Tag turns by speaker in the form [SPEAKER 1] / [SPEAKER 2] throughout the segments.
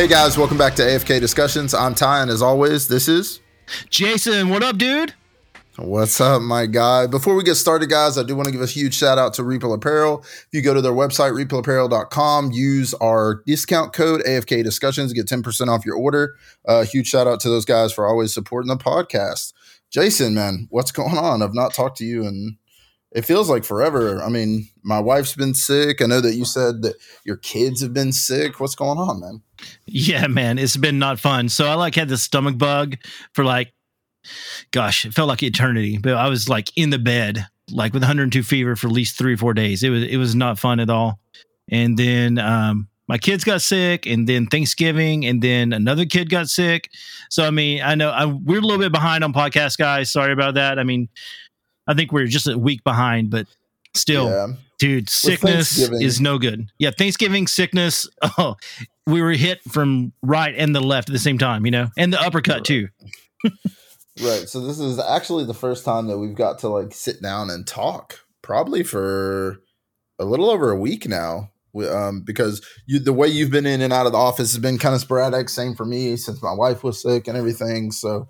[SPEAKER 1] Hey guys, welcome back to AFK Discussions. I'm Ti, and as always, this is
[SPEAKER 2] Jason. What up, dude?
[SPEAKER 1] What's up, my guy? Before we get started, guys, I do want to give a huge shout out to Reapel Apparel. If you go to their website, reapelapparel.com, use our discount code AFK Discussions, to get 10% off your order. Uh, huge shout out to those guys for always supporting the podcast. Jason, man, what's going on? I've not talked to you in it feels like forever. I mean, my wife's been sick. I know that you said that your kids have been sick. What's going on, man?
[SPEAKER 2] Yeah, man, it's been not fun. So I like had the stomach bug for like, gosh, it felt like eternity. But I was like in the bed, like with 102 fever for at least three or four days. It was it was not fun at all. And then um, my kids got sick, and then Thanksgiving, and then another kid got sick. So I mean, I know I, we're a little bit behind on podcast, guys. Sorry about that. I mean, I think we're just a week behind, but still, yeah. dude, sickness is no good. Yeah, Thanksgiving sickness. Oh, we were hit from right and the left at the same time, you know, and the uppercut
[SPEAKER 1] right.
[SPEAKER 2] too.
[SPEAKER 1] right. So this is actually the first time that we've got to like sit down and talk, probably for a little over a week now. Um, because you, the way you've been in and out of the office has been kind of sporadic. Same for me since my wife was sick and everything. So,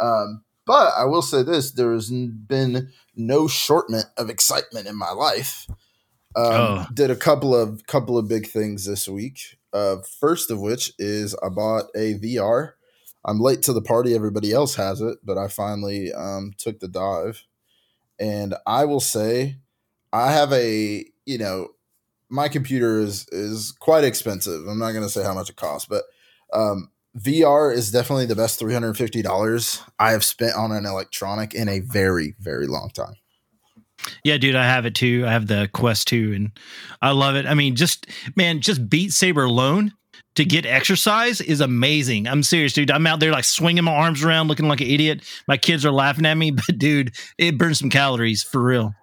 [SPEAKER 1] um, but I will say this: there has been no shortment of excitement in my life. Um, oh. Did a couple of couple of big things this week. Uh, first of which is I bought a VR. I'm late to the party; everybody else has it, but I finally um, took the dive. And I will say, I have a you know, my computer is is quite expensive. I'm not going to say how much it costs, but um, VR is definitely the best $350 I have spent on an electronic in a very, very long time.
[SPEAKER 2] Yeah, dude, I have it too. I have the Quest 2 and I love it. I mean, just man, just Beat Saber alone to get exercise is amazing. I'm serious, dude. I'm out there like swinging my arms around looking like an idiot. My kids are laughing at me, but dude, it burns some calories for real.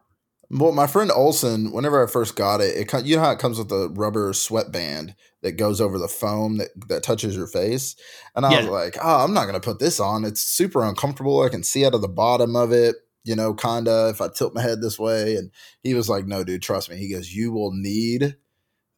[SPEAKER 1] Well, my friend Olson, whenever I first got it, it you know how it comes with a rubber sweatband that goes over the foam that, that touches your face. And I yeah. was like, oh, I'm not going to put this on. It's super uncomfortable. I can see out of the bottom of it, you know, kind of if I tilt my head this way. And he was like, no, dude, trust me. He goes, you will need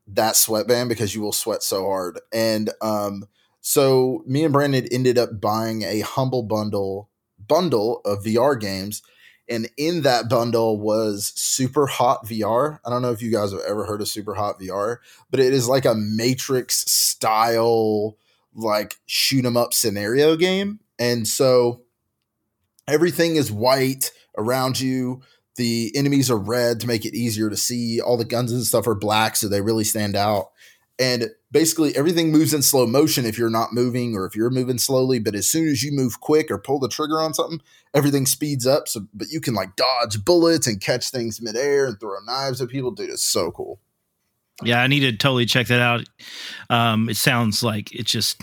[SPEAKER 1] that sweatband because you will sweat so hard. And um, so me and Brandon ended up buying a humble bundle bundle of VR games and in that bundle was Superhot VR. I don't know if you guys have ever heard of Superhot VR, but it is like a Matrix style, like shoot 'em up scenario game. And so everything is white around you. The enemies are red to make it easier to see. All the guns and stuff are black, so they really stand out and basically everything moves in slow motion if you're not moving or if you're moving slowly but as soon as you move quick or pull the trigger on something everything speeds up. So but you can like dodge bullets and catch things midair and throw knives at people. Dude it's so cool.
[SPEAKER 2] Yeah i need to totally check that out. Um it sounds like it's just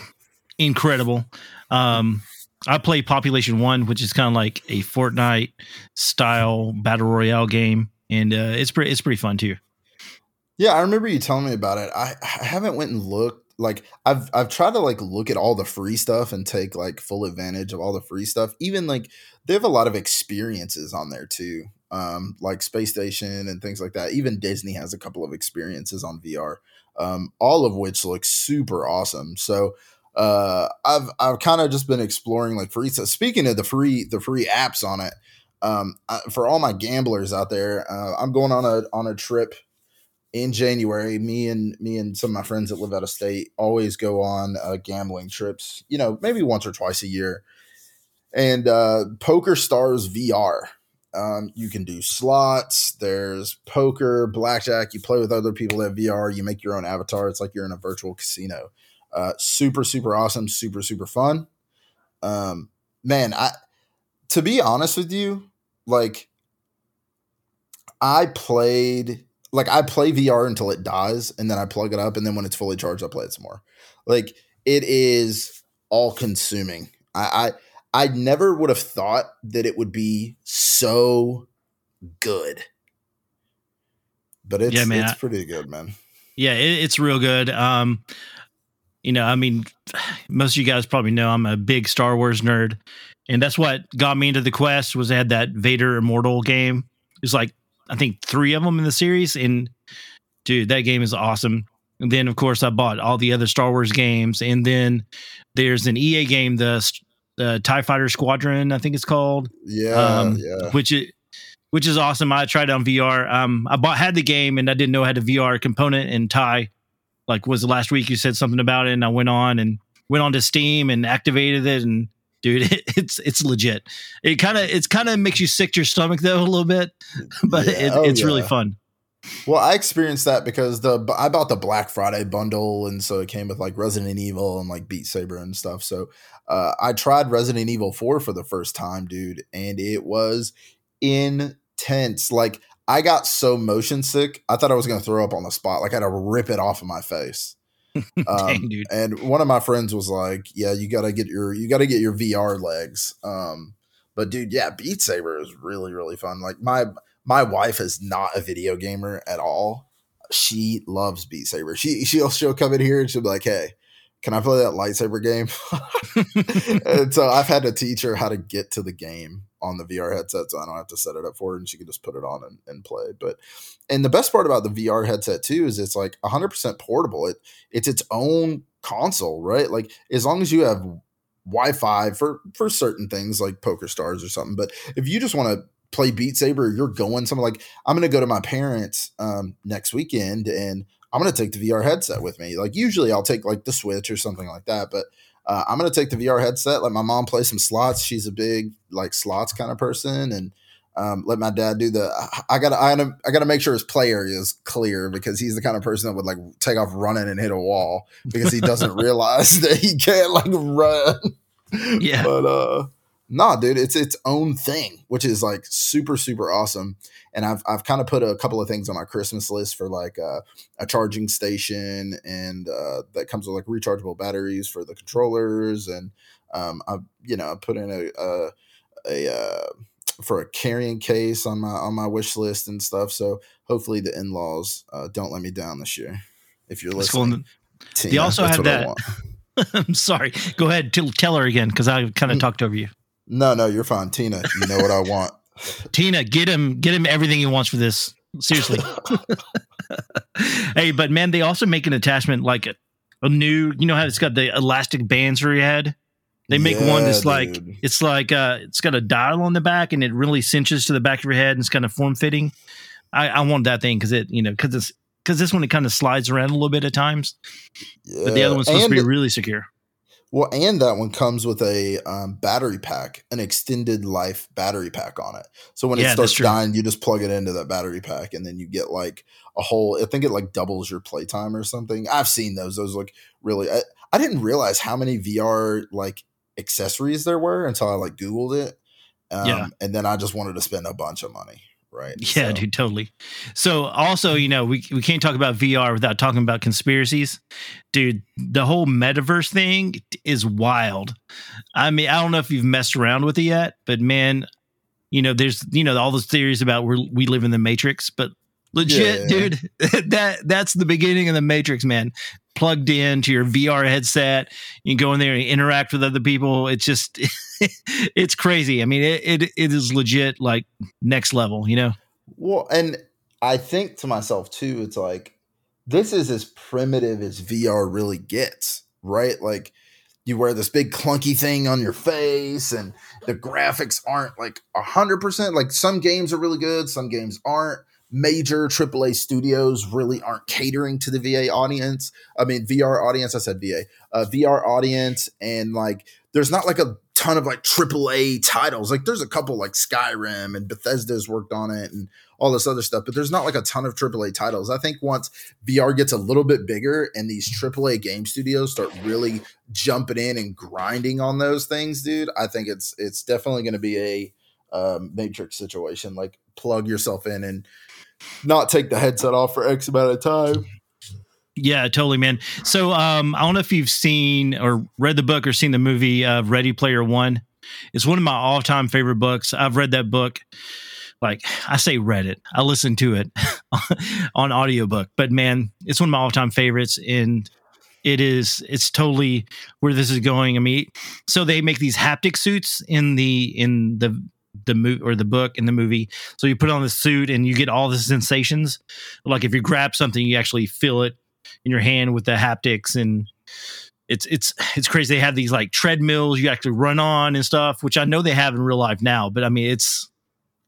[SPEAKER 2] incredible. Um i play population one which is kind of like a fortnite style battle royale game and uh, it's pretty it's pretty fun too
[SPEAKER 1] yeah, I remember you telling me about it. I, I haven't went and looked. Like I've I've tried to like look at all the free stuff and take like full advantage of all the free stuff. Even like they have a lot of experiences on there too. Um, like Space Station and things like that. Even Disney has a couple of experiences on VR. Um, all of which look super awesome. So uh, I've I've kind of just been exploring like free stuff. Speaking of the free the free apps on it, um, I, for all my gamblers out there, uh, I'm going on a on a trip in January, me and me and some of my friends that live out of state always go on uh, gambling trips. You know, maybe once or twice a year. And uh, PokerStars VR. Um, you can do slots. There's poker, blackjack. You play with other people that VR. You make your own avatar. It's like you're in a virtual casino. Uh, super, super awesome. Super, super fun. Um, man, I to be honest with you, like I played like I play VR until it dies, and then I plug it up, and then when it's fully charged, I play it some more. Like it is all consuming. I, I I never would have thought that it would be so good, but it's yeah, man, it's pretty good, man.
[SPEAKER 2] Yeah, it, it's real good. Um, you know, I mean, most of you guys probably know I'm a big Star Wars nerd, and that's what got me into the quest. Was they had that Vader Immortal game. It's like I think three of them in the series. And dude, that game is awesome. And then, of course, I bought all the other Star Wars games. And then there's an EA game, the, the TIE Fighter Squadron, I think it's called.
[SPEAKER 1] Yeah.
[SPEAKER 2] Um,
[SPEAKER 1] yeah.
[SPEAKER 2] Which is which is awesome. I tried it on VR. Um, I bought had the game and I didn't know I had a VR component and Ti. Like was the last week you said something about it, and I went on and went on to Steam and activated it, and dude, it, it's it's legit. It kind of it's kind of makes you sick to your stomach though a little bit, but
[SPEAKER 1] Yeah.
[SPEAKER 2] it,
[SPEAKER 1] Oh,
[SPEAKER 2] it's really fun.
[SPEAKER 1] Well, I experienced that because the I bought the Black Friday bundle, and so it came with like Resident Evil and like Beat Saber and stuff. So uh, I tried Resident Evil Four for the first time, dude, and it was intense. Like I got so motion sick, I thought I was gonna throw up on the spot. Like I had to rip it off of my face.
[SPEAKER 2] Dang,
[SPEAKER 1] Um,
[SPEAKER 2] dude.
[SPEAKER 1] and one of my friends was like, "Yeah, you gotta get your you gotta get your VR legs." Um, but dude, yeah, Beat Saber is really really fun. Like my my wife is not a video gamer at all. She loves Beat Saber. She she'll she'll come in here and she'll be like, "Hey, can I play that lightsaber game?" and so I've had to teach her how to get to the game on the VR headset, so I don't have to set it up for her, and she can just put it on and, and play. But and the best part about the VR headset too is it's like 100% portable. It it's its own console, right? Like as long as you have Wi-Fi for for certain things like PokerStars or something. But if you just want to play Beat Saber, you're going something like I'm going to go to my parents um, next weekend and I'm going to take the VR headset with me. Like usually I'll take like the Switch or something like that, but uh, I'm going to take the VR headset. Let my mom play some slots. She's a big like slots kind of person, and um, let my dad do the. I gotta, I gotta, I gotta make sure his play area is clear because he's the kind of person that would like take off running and hit a wall because he doesn't realize that he can't like run.
[SPEAKER 2] Yeah.
[SPEAKER 1] but uh, nah, dude, it's its own thing, which is like super, super awesome. And I've I've kind of put a couple of things on my Christmas list for like uh, a charging station and uh, that comes with like rechargeable batteries for the controllers and um, I you know I put in a a, a uh, for a carrying case on my on my wish list and stuff. So hopefully the in laws uh, don't let me down this year. If you're
[SPEAKER 2] Let's
[SPEAKER 1] listening,
[SPEAKER 2] on
[SPEAKER 1] Tina,
[SPEAKER 2] They also
[SPEAKER 1] that's
[SPEAKER 2] had that- I'm sorry. Go ahead. Tell, tell her again because I kind of
[SPEAKER 1] Mm.
[SPEAKER 2] talked over you.
[SPEAKER 1] No, no, you're fine, Tina. You know what I want.
[SPEAKER 2] Tina, get him, get him everything he wants for this. Seriously. hey, but man, they also make an attachment like a, a new. You know how it's got the elastic bands for your head. They make one that's
[SPEAKER 1] Yeah,
[SPEAKER 2] like
[SPEAKER 1] dude.
[SPEAKER 2] it's like uh it's got a dial on the back and it really cinches to the back of your head and it's kind of form fitting. I, I want that thing because it you know because it's because this one it kind of slides around a little bit at times, but the other one's supposed
[SPEAKER 1] and,
[SPEAKER 2] to be really secure.
[SPEAKER 1] Well, and that one comes with a um, battery pack, an extended life battery pack on it. So when
[SPEAKER 2] Yeah,
[SPEAKER 1] it starts dying, you just plug it into that battery pack, and then you get like a whole. I think it like doubles your playtime or something. I've seen those. Those look really. I, I didn't realize how many VR like accessories there were until I like Googled it. Um,
[SPEAKER 2] Yeah.
[SPEAKER 1] and then I just wanted to spend a bunch of money. Right.
[SPEAKER 2] Yeah,
[SPEAKER 1] So-
[SPEAKER 2] dude, totally. So also, you know, we we can't talk about VR without talking about conspiracies. Dude, the whole metaverse thing is wild. I mean, I don't know if you've messed around with it yet, but man, you know, there's you know all those theories about where we live in the matrix, but legit,
[SPEAKER 1] Yeah.
[SPEAKER 2] dude, that that's the beginning of the matrix, man. Plugged into your VR headset, you go in there and interact with other people. It's just it's crazy. I mean, it, it it is legit like next level, you know?
[SPEAKER 1] Well, and I think to myself too, it's like this is as primitive as VR really gets, right? Like you wear this big clunky thing on your face, and the graphics aren't like a hundred percent. Like some games are really good, some games aren't. Major AAA studios really aren't catering to the VA audience. I mean, VR audience. I said VA, uh, VR audience, and like there's not like a ton of like AAA titles. Like there's a couple like Skyrim and Bethesda's worked on it and all this other stuff, but there's not like a ton of AAA titles. I think once VR gets a little bit bigger and these AAA game studios start really jumping in and grinding on those things, dude, I think it's it's definitely going to be a um, Matrix situation. Like plug yourself in and not take the headset off for X amount of time.
[SPEAKER 2] Yeah, totally, man. So, um, I don't know if you've seen or read the book or seen the movie of Ready Player One. It's one of my all-time favorite books. I've read that book. Like I say, read it. I listened to it on audiobook. But man, it's one of my all-time favorites, and it is. It's totally where this is going. I mean, so they make these haptic suits in the in the the movie or the book in the movie. So you put on the suit and you get all the sensations. Like if you grab something, you actually feel it in your hand with the haptics and it's it's it's crazy. They have these like treadmills you actually run on and stuff, which I know they have in real life now. But I mean, it's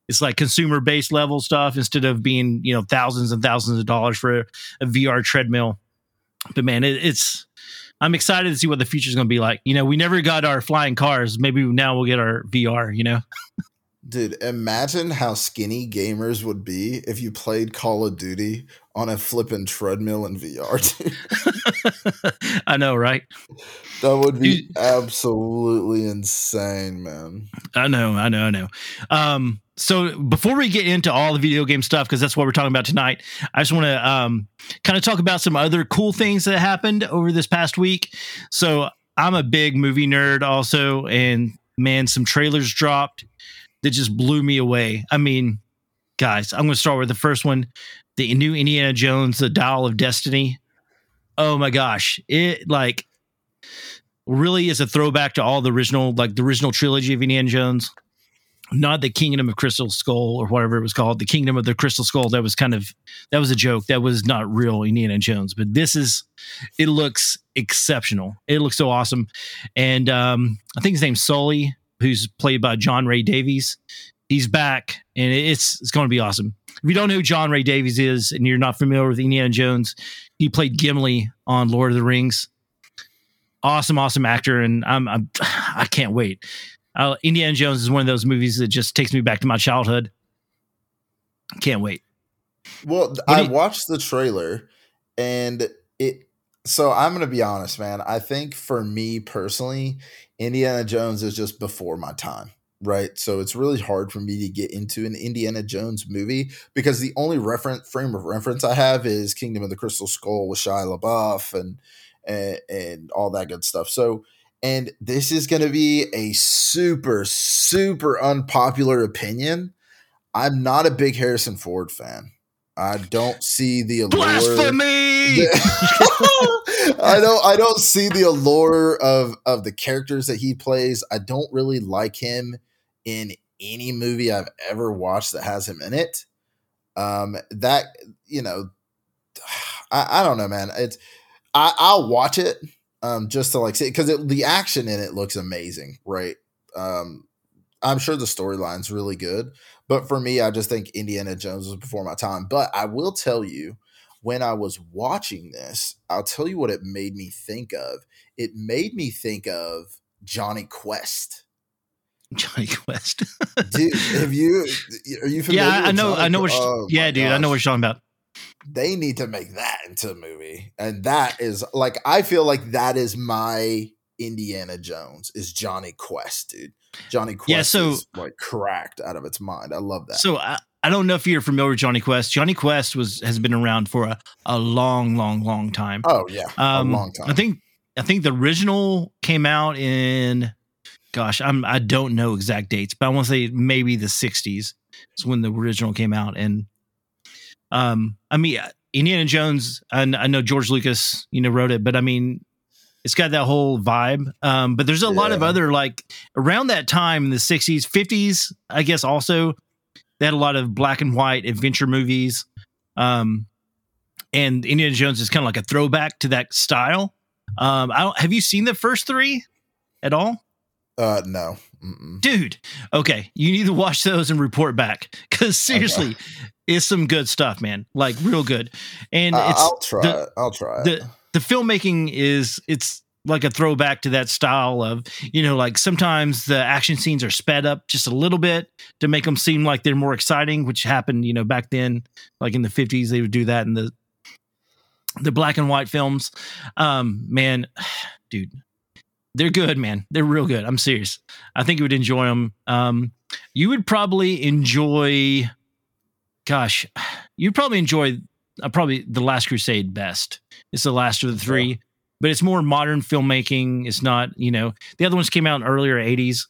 [SPEAKER 2] it's like consumer based level stuff instead of being you know thousands and thousands of dollars for a, a VR treadmill. But man, it, it's I'm excited to see what the future is going to be like. You know, we never got our flying cars. Maybe now we'll get our VR. You know.
[SPEAKER 1] Dude, imagine how skinny gamers would be if you played Call of Duty on a flipping treadmill in VR.
[SPEAKER 2] I know, right?
[SPEAKER 1] That would be absolutely insane, man.
[SPEAKER 2] I know, I know, I know. Um, so before we get into all the video game stuff, because that's what we're talking about tonight, I just want to um, kind of talk about some other cool things that happened over this past week. So I'm a big movie nerd, also, and man, some trailers dropped that just blew me away. I mean, guys, I'm going to start with the first one the new Indiana Jones, The Dial of Destiny. Oh my gosh. It like really is a throwback to all the original, like the original trilogy of Indiana Jones. Not the Kingdom of Crystal Skull or whatever it was called, the Kingdom of the Crystal Skull. That was kind of that was a joke. That was not real Indiana Jones. But this is, it looks exceptional. It looks so awesome, and um, I think his name's Sully who's played by John Rhys-Davies. He's back, and it's it's going to be awesome. If you don't know who John Rhys-Davies is, and you're not familiar with Indiana Jones, he played Gimli on Lord of the Rings. Awesome, awesome actor, and I'm, I'm I can't wait. Uh, Indiana Jones is one of those movies that just takes me back to my childhood. Can't wait.
[SPEAKER 1] Well, I you- watched the trailer, and it so I'm gonna be honest, man. I think for me personally, Indiana Jones is just before my time, right? So it's really hard for me to get into an Indiana Jones movie because the only reference frame of reference I have is Kingdom of the Crystal Skull with Shia LaBeouf and and, and all that good stuff. So and this is going to be a super super unpopular opinion. I'm not a big Harrison Ford fan. I don't see the allure.
[SPEAKER 2] Blasphemy!
[SPEAKER 1] I don't. I don't see the allure of of the characters that he plays. I don't really like him in any movie I've ever watched that has him in it. Um, that you know, I, I don't know, man. It's I, I'll watch it um just to like see because the action in it looks amazing, right? Um, I'm sure the storyline's really good. But for me, I just think Indiana Jones was before my time. But I will tell you, when I was watching this, I'll tell you what it made me think of. It made me think of Jonny Quest.
[SPEAKER 2] Jonny Quest.
[SPEAKER 1] dude, have you are you familiar?
[SPEAKER 2] Yeah, I know. Johnny? I know. What oh, yeah, dude, gosh. I know what you're talking about.
[SPEAKER 1] They need to make that into a movie, and that is like I feel like that is my Indiana Jones is Jonny Quest, dude. Jonny Quest yeah, so, is like cracked out of its mind. I love that.
[SPEAKER 2] So I, I don't know if you're familiar with Jonny Quest. Jonny Quest was has been around for a, a long, long, long time.
[SPEAKER 1] Oh yeah,
[SPEAKER 2] um,
[SPEAKER 1] a long time.
[SPEAKER 2] I think I think the original came out in, gosh, I'm I don't know exact dates, but I want to say maybe the '60s is when the original came out. And um, I mean, Indiana Jones. I, I know George Lucas, you know, wrote it, but I mean, it's got that whole vibe. Um, but there's a yeah. lot of other like around that time in the 60s, 50s, I guess also they had a lot of black and white adventure movies. Um, and Indiana Jones is kind of like a throwback to that style. Um, I don't, have you seen the first three at all?
[SPEAKER 1] Uh, no, Mm-mm.
[SPEAKER 2] dude. Okay, you need to watch those and report back because seriously, okay. it's some good stuff, man. Like real good. And uh,
[SPEAKER 1] I'll try the, it. I'll try
[SPEAKER 2] it the filmmaking is it's like a throwback to that style of you know like sometimes the action scenes are sped up just a little bit to make them seem like they're more exciting which happened you know back then like in the 50s they would do that in the the black and white films um man dude they're good man they're real good i'm serious i think you would enjoy them um you would probably enjoy gosh you'd probably enjoy uh, probably the Last Crusade best. It's the last of the three, yeah. but it's more modern filmmaking. It's not, you know, the other ones came out in earlier '80s.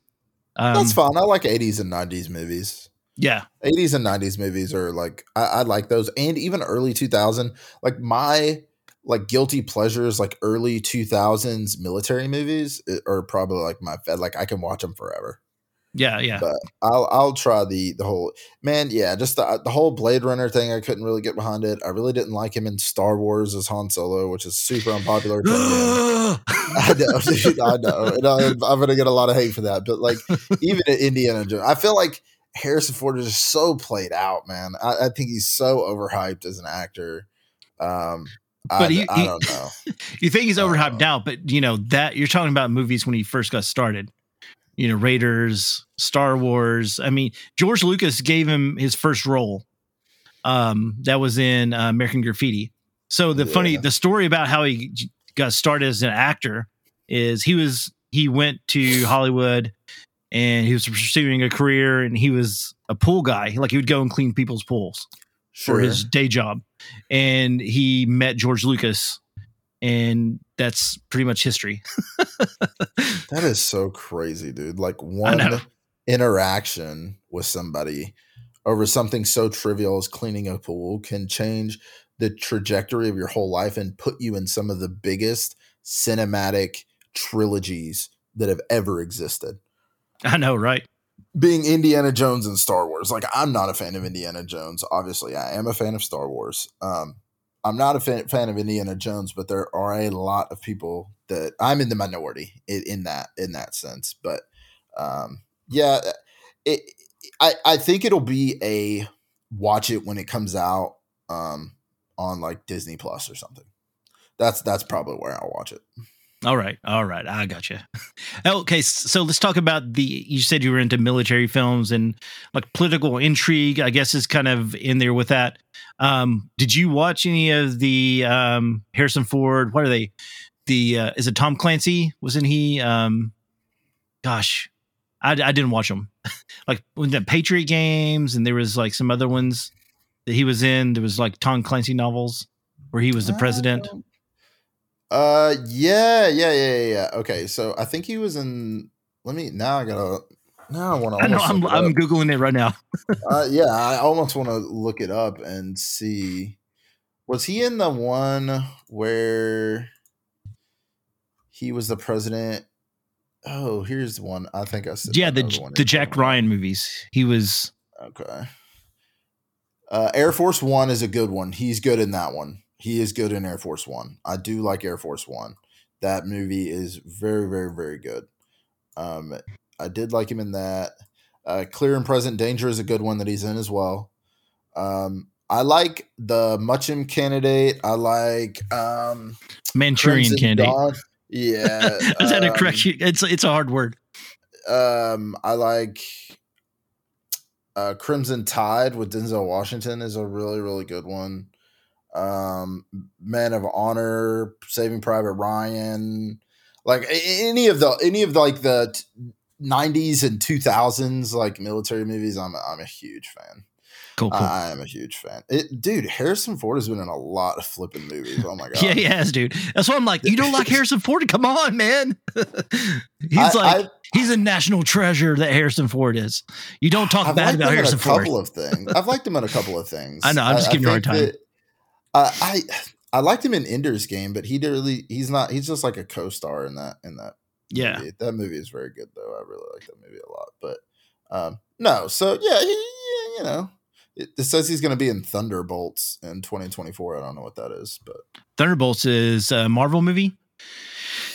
[SPEAKER 1] Um, That's fine. I like '80s and '90s movies.
[SPEAKER 2] Yeah,
[SPEAKER 1] '80s and '90s movies are like I, I like those, and even early 2000. Like my like guilty pleasures, like early 2000s military movies are probably like my fed. Like I can watch them forever.
[SPEAKER 2] Yeah, yeah.
[SPEAKER 1] But I'll I'll try the the whole man. Yeah, just the the whole Blade Runner thing. I couldn't really get behind it. I really didn't like him in Star Wars as Han Solo, which is super unpopular. I know, dude, I know. And I, I'm gonna get a lot of hate for that. But like, even at Indiana Jones, I feel like Harrison Ford is just so played out, man. I, I think he's so overhyped as an actor. Um, but I, he, I don't know.
[SPEAKER 2] you think he's overhyped now, but you know that you're talking about movies when he first got started. You know, Raiders, Star Wars. I mean, George Lucas gave him his first role. Um, that was in uh, American Graffiti. So the yeah. funny, the story about how he got started as an actor is he was he went to Hollywood and he was pursuing a career and he was a pool guy. Like he would go and clean people's pools sure. for his day job. And he met George Lucas and that's pretty much history.
[SPEAKER 1] that is so crazy, dude. Like one interaction with somebody over something so trivial as cleaning a pool can change the trajectory of your whole life and put you in some of the biggest cinematic trilogies that have ever existed.
[SPEAKER 2] I know, right?
[SPEAKER 1] Being Indiana Jones and Star Wars. Like, I'm not a fan of Indiana Jones. Obviously, I am a fan of Star Wars. Um, I'm not a fan, fan of Indiana Jones, but there are a lot of people that I'm in the minority in, in that in that sense. But um, yeah, it, I I think it'll be a watch it when it comes out um, on like Disney Plus or something. That's that's probably where I'll watch it.
[SPEAKER 2] All right, all right, I got you. okay, so let's talk about the. You said you were into military films and like political intrigue. I guess is kind of in there with that. Um, did you watch any of the um, Harrison Ford? What are they? The uh, is it Tom Clancy? Wasn't he? Um, gosh, I, I didn't watch them. like when the Patriot games, and there was like some other ones that he was in. There was like Tom Clancy novels where he was the president.
[SPEAKER 1] Uh, yeah, yeah, yeah, yeah. Okay, so I think he was in. Let me now. I gotta. Now I want to.
[SPEAKER 2] I know. I'm, I'm googling it right now.
[SPEAKER 1] uh, yeah, I almost want to look it up and see. Was he in the one where he was the president? Oh, here's one. I think I said.
[SPEAKER 2] Yeah, the the Jack Ryan movies. He was
[SPEAKER 1] okay. Uh, Air Force One is a good one. He's good in that one he is good in Air Force One. I do like Air Force One. That movie is very, very, very good. Um, I did like him in that. Uh, Clear and Present Danger is a good one that he's in as well. Um, I like the Muchim candidate. I like um,
[SPEAKER 2] Manchurian Crimson candidate. Dawn.
[SPEAKER 1] Yeah,
[SPEAKER 2] is that um, a correct? It's it's a hard word.
[SPEAKER 1] Um, I like uh, Crimson Tide with Denzel Washington is a really really good one um, Men of Honor, Saving Private Ryan, like any of the any of the, like the '90s and 2000s like military movies. I'm I'm a huge fan. Cool, cool. I am a huge fan. It, dude, Harrison Ford has been in a lot of flipping movies. Oh my god.
[SPEAKER 2] yeah, he has, dude. That's why I'm like, you don't like Harrison Ford? Come on, man. he's I, like, I, he's a national treasure that Harrison Ford is. You don't talk I've bad about Harrison Ford.
[SPEAKER 1] A couple of things. I've liked him in a couple of things.
[SPEAKER 2] I know. I'm just giving you a hard time. That,
[SPEAKER 1] uh, I I liked him in Ender's Game, but he did really he's not he's just like a co-star in that in that.
[SPEAKER 2] Yeah,
[SPEAKER 1] movie. that movie is very good though. I really like that movie a lot. But um, no, so yeah, he, you know, it, it says he's going to be in Thunderbolts in 2024. I don't know what that is, but
[SPEAKER 2] Thunderbolts is a Marvel movie.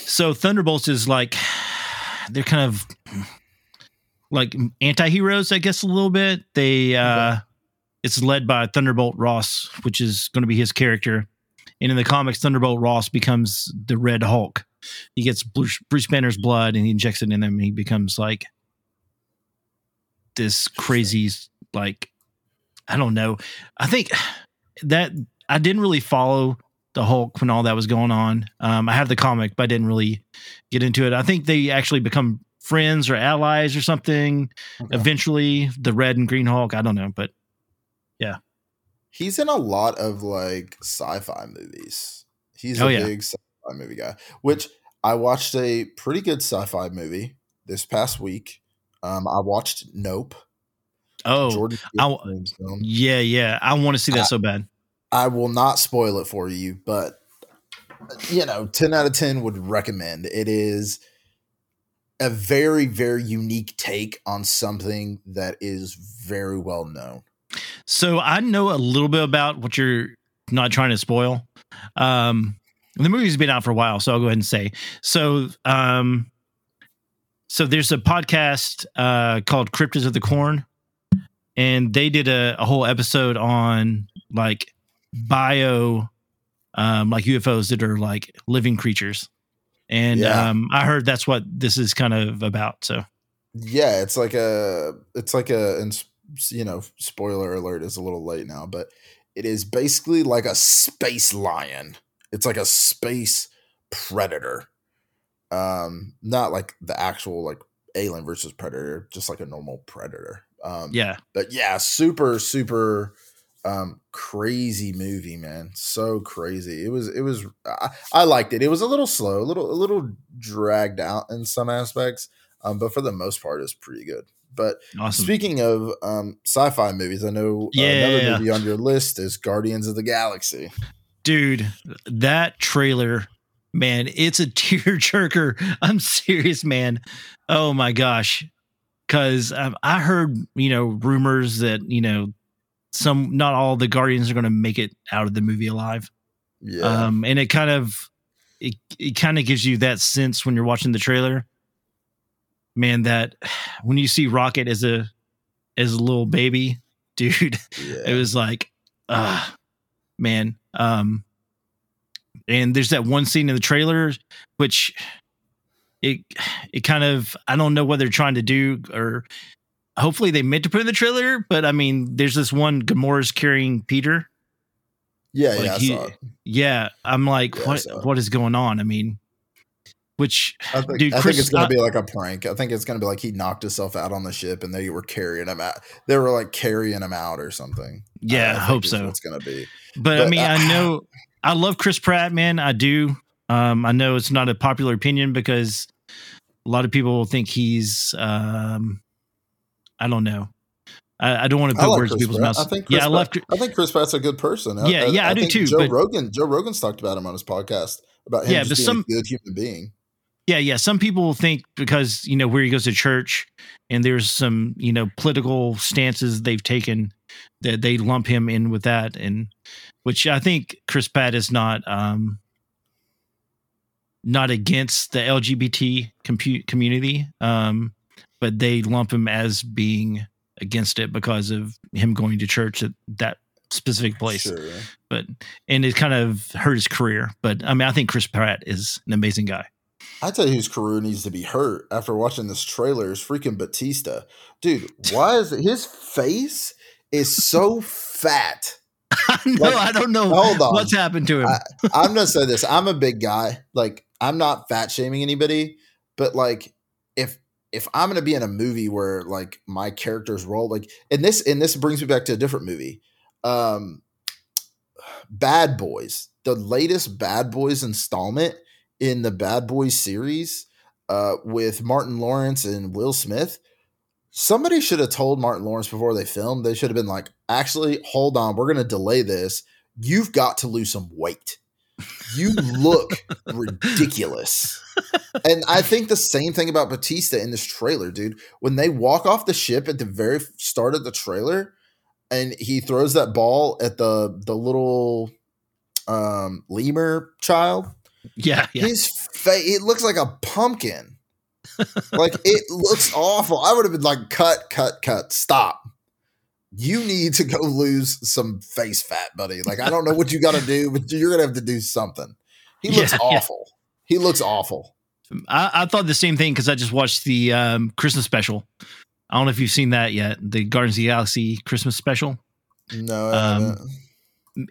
[SPEAKER 2] So Thunderbolts is like they're kind of like anti-heroes, I guess a little bit. They uh it's led by Thunderbolt Ross, which is going to be his character. And in the comics, Thunderbolt Ross becomes the Red Hulk. He gets Bruce, Bruce Banner's blood and he injects it in him. he becomes like this crazy, like, I don't know. I think that I didn't really follow the Hulk when all that was going on. Um, I have the comic, but I didn't really get into it. I think they actually become friends or allies or something okay. eventually. The Red and Green Hulk. I don't know, but yeah.
[SPEAKER 1] He's in a lot of like sci-fi movies. He's oh, a yeah. big sci-fi movie guy. Which I watched a pretty good sci-fi movie this past week. Um, I watched Nope.
[SPEAKER 2] Oh, Jordan yeah, yeah. I want to see that I, so bad.
[SPEAKER 1] I will not spoil it for you, but you know, ten out of ten would recommend. It is a very very unique take on something that is very well known.
[SPEAKER 2] So I know a little bit about what you're not trying to spoil. Um, the movie's been out for a while, so I'll go ahead and say. So, um, so there's a podcast uh, called Cryptids of the Corn, and they did a, a whole episode on like bio, um, like UFOs that are like living creatures, and
[SPEAKER 1] Yeah.
[SPEAKER 2] um, I heard that's what this is kind of about. So,
[SPEAKER 1] Yeah, it's like a it's like a you know, spoiler alert is a little late now, but it is basically like a space lion. It's like a space predator. Um not like the actual like alien versus predator, just like a normal predator. Um
[SPEAKER 2] yeah,
[SPEAKER 1] but yeah, super super um crazy movie, man. So crazy. It was it was I, I liked it. It was a little slow, a little a little dragged out in some aspects. Um, but for the most part, it's pretty good. But
[SPEAKER 2] awesome.
[SPEAKER 1] speaking of um, sci-fi movies, I know
[SPEAKER 2] Yeah.
[SPEAKER 1] another movie on your list is Guardians of the Galaxy.
[SPEAKER 2] dude that trailer man it's a tearjerker i'm serious man oh my gosh because um, i heard you know rumors that you know some not all the guardians are going to make it out of the movie alive
[SPEAKER 1] Yeah,
[SPEAKER 2] um and it kind of it, it kind of gives you that sense when you're watching the trailer man that when you see rocket as a as a little baby dude
[SPEAKER 1] yeah.
[SPEAKER 2] it was like ah man um and there's that one scene in the trailer which it it kind of i don't know what they're trying to do or hopefully they meant to put in the trailer but i mean there's this one gamora's carrying peter
[SPEAKER 1] yeah,
[SPEAKER 2] like
[SPEAKER 1] yeah. I
[SPEAKER 2] he-
[SPEAKER 1] saw it.
[SPEAKER 2] yeah i'm like
[SPEAKER 1] Yeah,
[SPEAKER 2] what what is going on i mean which
[SPEAKER 1] I think,
[SPEAKER 2] dude
[SPEAKER 1] I think it's gonna
[SPEAKER 2] I-
[SPEAKER 1] be like a prank. I think it's gonna be like he knocked himself out on the ship and they were carrying him out. They were like carrying him out or something.
[SPEAKER 2] yeah i,
[SPEAKER 1] think
[SPEAKER 2] hope so
[SPEAKER 1] It's gonna be.
[SPEAKER 2] but, I mean,
[SPEAKER 1] uh,
[SPEAKER 2] I know I love Chris Pratt, man. I do. Um, I know it's not a popular opinion because a lot of people think he's, um, I don't know. I, I don't want to put
[SPEAKER 1] like
[SPEAKER 2] words in people's mouths.
[SPEAKER 1] I think Chris
[SPEAKER 2] yeah, I love.
[SPEAKER 1] I think Chris Pratt's a good person.
[SPEAKER 2] Yeah, yeah, I do
[SPEAKER 1] think
[SPEAKER 2] too,
[SPEAKER 1] Joe
[SPEAKER 2] but-
[SPEAKER 1] Rogan, Joe Rogan's talked about him on his podcast about him
[SPEAKER 2] Yeah,
[SPEAKER 1] just
[SPEAKER 2] but
[SPEAKER 1] being
[SPEAKER 2] some-
[SPEAKER 1] a good human being.
[SPEAKER 2] Yeah, yeah. Some people think because you know where he goes to church, and there's some you know political stances they've taken that they lump him in with that, and which I think Chris Pratt is not um not against the LGBT community, um, but they lump him as being against it because of him going to church at that specific place.
[SPEAKER 1] Sure.
[SPEAKER 2] But and it kind of hurt his career. But I mean, I think Chris Pratt is an amazing guy.
[SPEAKER 1] I tell you whose career needs to be hurt after watching this trailer is freaking Batista. Dude, why is it, his face is so fat?
[SPEAKER 2] no,
[SPEAKER 1] Like,
[SPEAKER 2] I don't know
[SPEAKER 1] hold on.
[SPEAKER 2] what's happened to him.
[SPEAKER 1] I- I'm gonna say this. I'm a big guy. Like, I'm not fat shaming anybody, but like if if I'm gonna be in a movie where like my character's role, like and this and this brings me back to a different movie. Um Bad Boys, the latest Bad Boys installment in the Bad Boys series, uh, with Martin Lawrence and Will Smith. Somebody should have told Martin Lawrence before they filmed. They should have been like, actually, hold on, we're gonna delay this. You've got to lose some weight. You look ridiculous. And I think the same thing about Batista in this trailer, dude. When they walk off the ship at the very start of the trailer, and he throws that ball at the the little um lemur child,
[SPEAKER 2] yeah, yeah.
[SPEAKER 1] his face it looks like a pumpkin. like it looks awful. I would have been like, cut, cut, cut, stop. You need to go lose some face fat, buddy. Like I don't know what you got to do, but you're gonna have to do something. He looks
[SPEAKER 2] Yeah, yeah.
[SPEAKER 1] awful. He looks awful.
[SPEAKER 2] I, I thought the same thing because I just watched the um, Christmas special. I don't know if you've seen that yet. The Guardians of the Galaxy Christmas special.
[SPEAKER 1] No,
[SPEAKER 2] Um.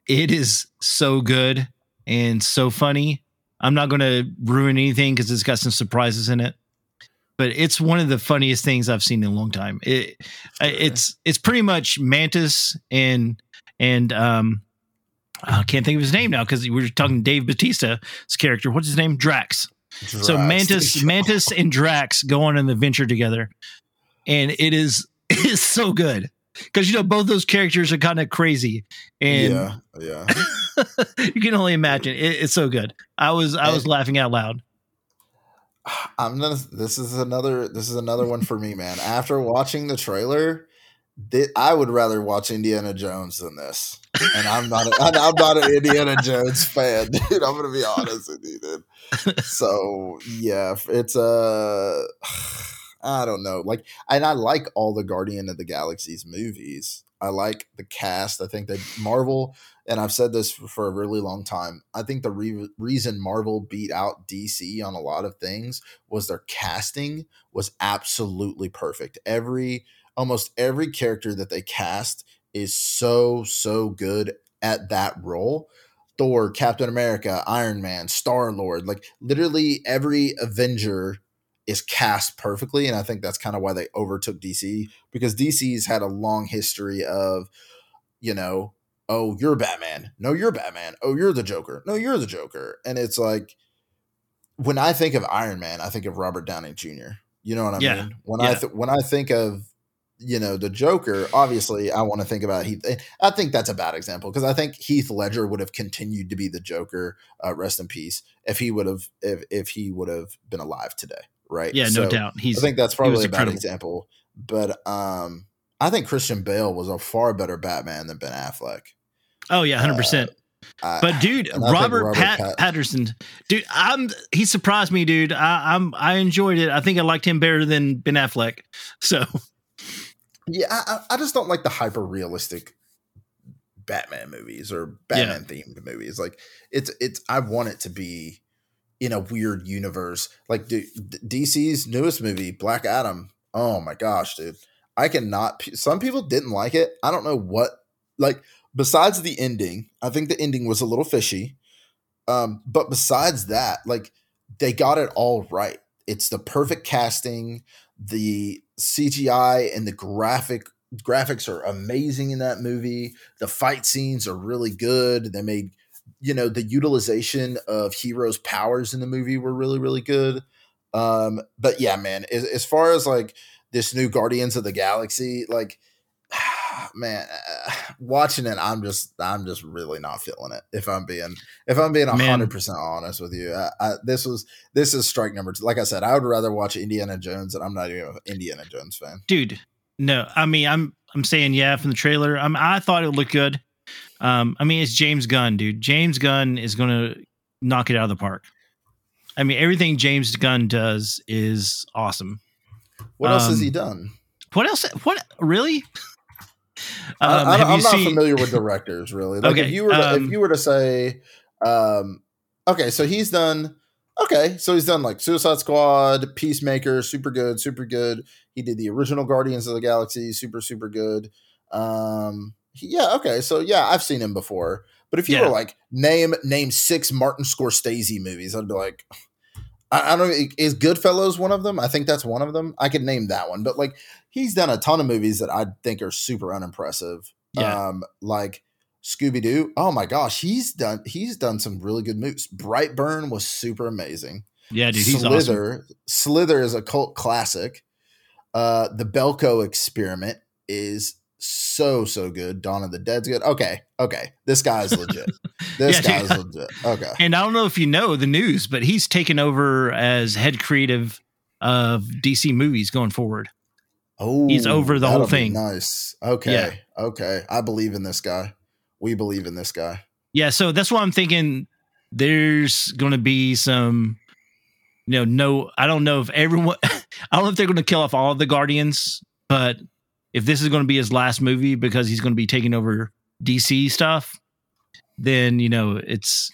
[SPEAKER 2] It is so good and so funny. I'm not going to ruin anything because it's got some surprises in it. But it's one of the funniest things I've seen in a long time. It, I- it's it's pretty much Mantis and and um I can't think of his name now because we were talking Dave Batista's character. What's his name? Drax. So Mantis, Mantis, and Drax go on an adventure together, and it is it is so good because you know both those characters are kind of crazy, and
[SPEAKER 1] yeah, yeah.
[SPEAKER 2] you can only imagine it, it's so good. I was I was laughing out loud.
[SPEAKER 1] I'm gonna. This is another. This is another one for me, man. After watching the trailer, th- I would rather watch Indiana Jones than this. And I'm not. A, I'm not an Indiana Jones fan, dude. I'm gonna be honest with you, dude. So yeah, it's a. Uh, I don't know. Like, and I like all the Guardian of the Galaxy's movies. I like the cast. I think that Marvel, and I've said this for a really long time. I think the re- reason Marvel beat out DC on a lot of things was their casting was absolutely perfect. Every almost every character that they cast is so so good at that role. Thor, Captain America, Iron Man, Star Lord, like literally every Avenger is cast perfectly. And I think that's kind of why they overtook DC because DC's had a long history of, you know, oh, you're Batman. No, you're Batman. Oh, you're the Joker. No, you're the Joker. And it's like, when I think of Iron Man, I think of Robert Downey Jr. You know what I yeah. mean? When yeah. I th- when I think of you know the Joker, obviously I want to think about Heath. I think that's a bad example because I think Heath Ledger would have continued to be the Joker, uh, rest in peace, if he would have if if he would have been alive today right?
[SPEAKER 2] Yeah, so no doubt.
[SPEAKER 1] He's. I think that's probably a bad example, but um, I think Christian Bale was a far better Batman than Ben Affleck.
[SPEAKER 2] Oh yeah, hundred uh, percent. But dude, Robert, Robert Pat- Pat- Patterson, dude, I'm he surprised me, dude. I, I'm I enjoyed it. I think I liked him better than Ben Affleck. So,
[SPEAKER 1] yeah, I, I just don't like the hyper realistic Batman movies or Batman yeah. themed movies. Like it's it's I want it to be in a weird universe. Like DC's newest movie, Black Adam. Oh my gosh, dude. I cannot. Some people didn't like it. I don't know what. Like, besides the ending, I think the ending was a little fishy. Um, but besides that, like, they got it all right. It's the perfect casting. The CGI and the graphic graphics are amazing in that movie. The fight scenes are really good. They made you know the utilization of heroes powers in the movie were really really good. Um but yeah man as, as far as like this new guardians of the galaxy like man watching it i'm just i'm just really not feeling it if i'm being if i'm being 100% man. honest with you. I, I, this was this is strike number two like i said i would rather watch indiana jones and i'm not even an indiana jones fan.
[SPEAKER 2] Dude no i mean i'm i'm saying yeah from the trailer. I'm, i thought it looked good um, I mean, it's James Gunn, dude. James Gunn is going to knock it out of the park. I mean, everything James Gunn does is awesome.
[SPEAKER 1] What else um, has he um, done?
[SPEAKER 2] What else? What really?
[SPEAKER 1] Um, I, am not seen... familiar with directors, really. Like okay, if you were to, um, if you were to say, um, okay, so he's done. Okay, so he's done like Suicide Squad, Peacemaker, super good, super good. He did the original Guardians of the Galaxy, super super good. Um, yeah, okay. So yeah, I've seen him before. But if you yeah. were like name name six Martin Scorsese movies, I'd be like, I, I, don't know. Is Goodfellas one of them? I think that's one of them. I could name that one. But like he's done a ton of movies that I think are super unimpressive. Yeah. Um, like Scooby Doo. Oh my gosh, he's done he's done some really good movies. Brightburn was super amazing.
[SPEAKER 2] Yeah, dude, he's
[SPEAKER 1] Slither.
[SPEAKER 2] Awesome.
[SPEAKER 1] Slither is a cult classic. Uh, the Belko experiment is so so good. Dawn of the Dead's good. Okay, okay, this guy's legit. This yeah, guy's dude. legit. Okay.
[SPEAKER 2] And I don't know if you know the news, but he's taken over as head creative of DC movies going forward.
[SPEAKER 1] Oh,
[SPEAKER 2] he's over the whole thing.
[SPEAKER 1] Nice. Okay. Yeah. Okay. I believe in this guy. We believe in this guy.
[SPEAKER 2] Yeah. So that's why I'm thinking there's going to be some, you know, no, I don't know if everyone, I don't know if they're going to kill off all of the Guardians, but if this is going to be his last movie because he's going to be taking over DC stuff, then you know it's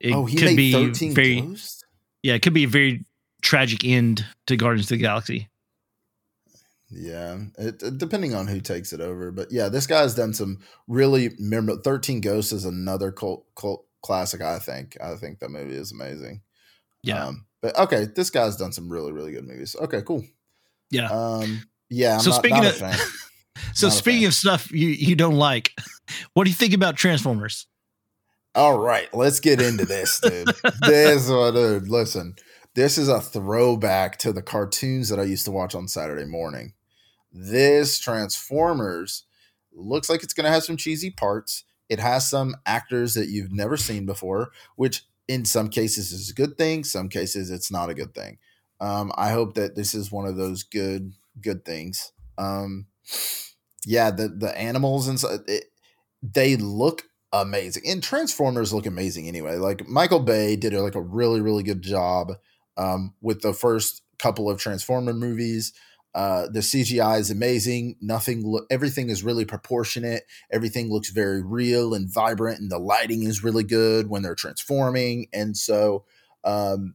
[SPEAKER 2] it oh, could be very Ghosts? yeah, it could be a very tragic end to Guardians of the Galaxy.
[SPEAKER 1] Yeah, it, depending on who takes it over, but yeah, this guy's done some really memorable. Thirteen Ghosts is another cult cult classic. I think. I think that movie is amazing.
[SPEAKER 2] Yeah, um,
[SPEAKER 1] but okay, this guy's done some really really good movies. Okay, cool.
[SPEAKER 2] Yeah.
[SPEAKER 1] Um, yeah. I'm
[SPEAKER 2] so
[SPEAKER 1] not,
[SPEAKER 2] speaking
[SPEAKER 1] not
[SPEAKER 2] of, so not speaking of stuff you you don't like, what do you think about Transformers?
[SPEAKER 1] All right, let's get into this, dude. this dude. Listen, this is a throwback to the cartoons that I used to watch on Saturday morning. This Transformers looks like it's going to have some cheesy parts. It has some actors that you've never seen before, which in some cases is a good thing, some cases it's not a good thing. Um, I hope that this is one of those good good things. Um, yeah, the the animals and so it, they look amazing, and Transformers look amazing anyway. Like Michael Bay did like a really really good job um, with the first couple of Transformer movies. Uh, the CGI is amazing. Nothing, lo- everything is really proportionate. Everything looks very real and vibrant, and the lighting is really good when they're transforming. And so, um,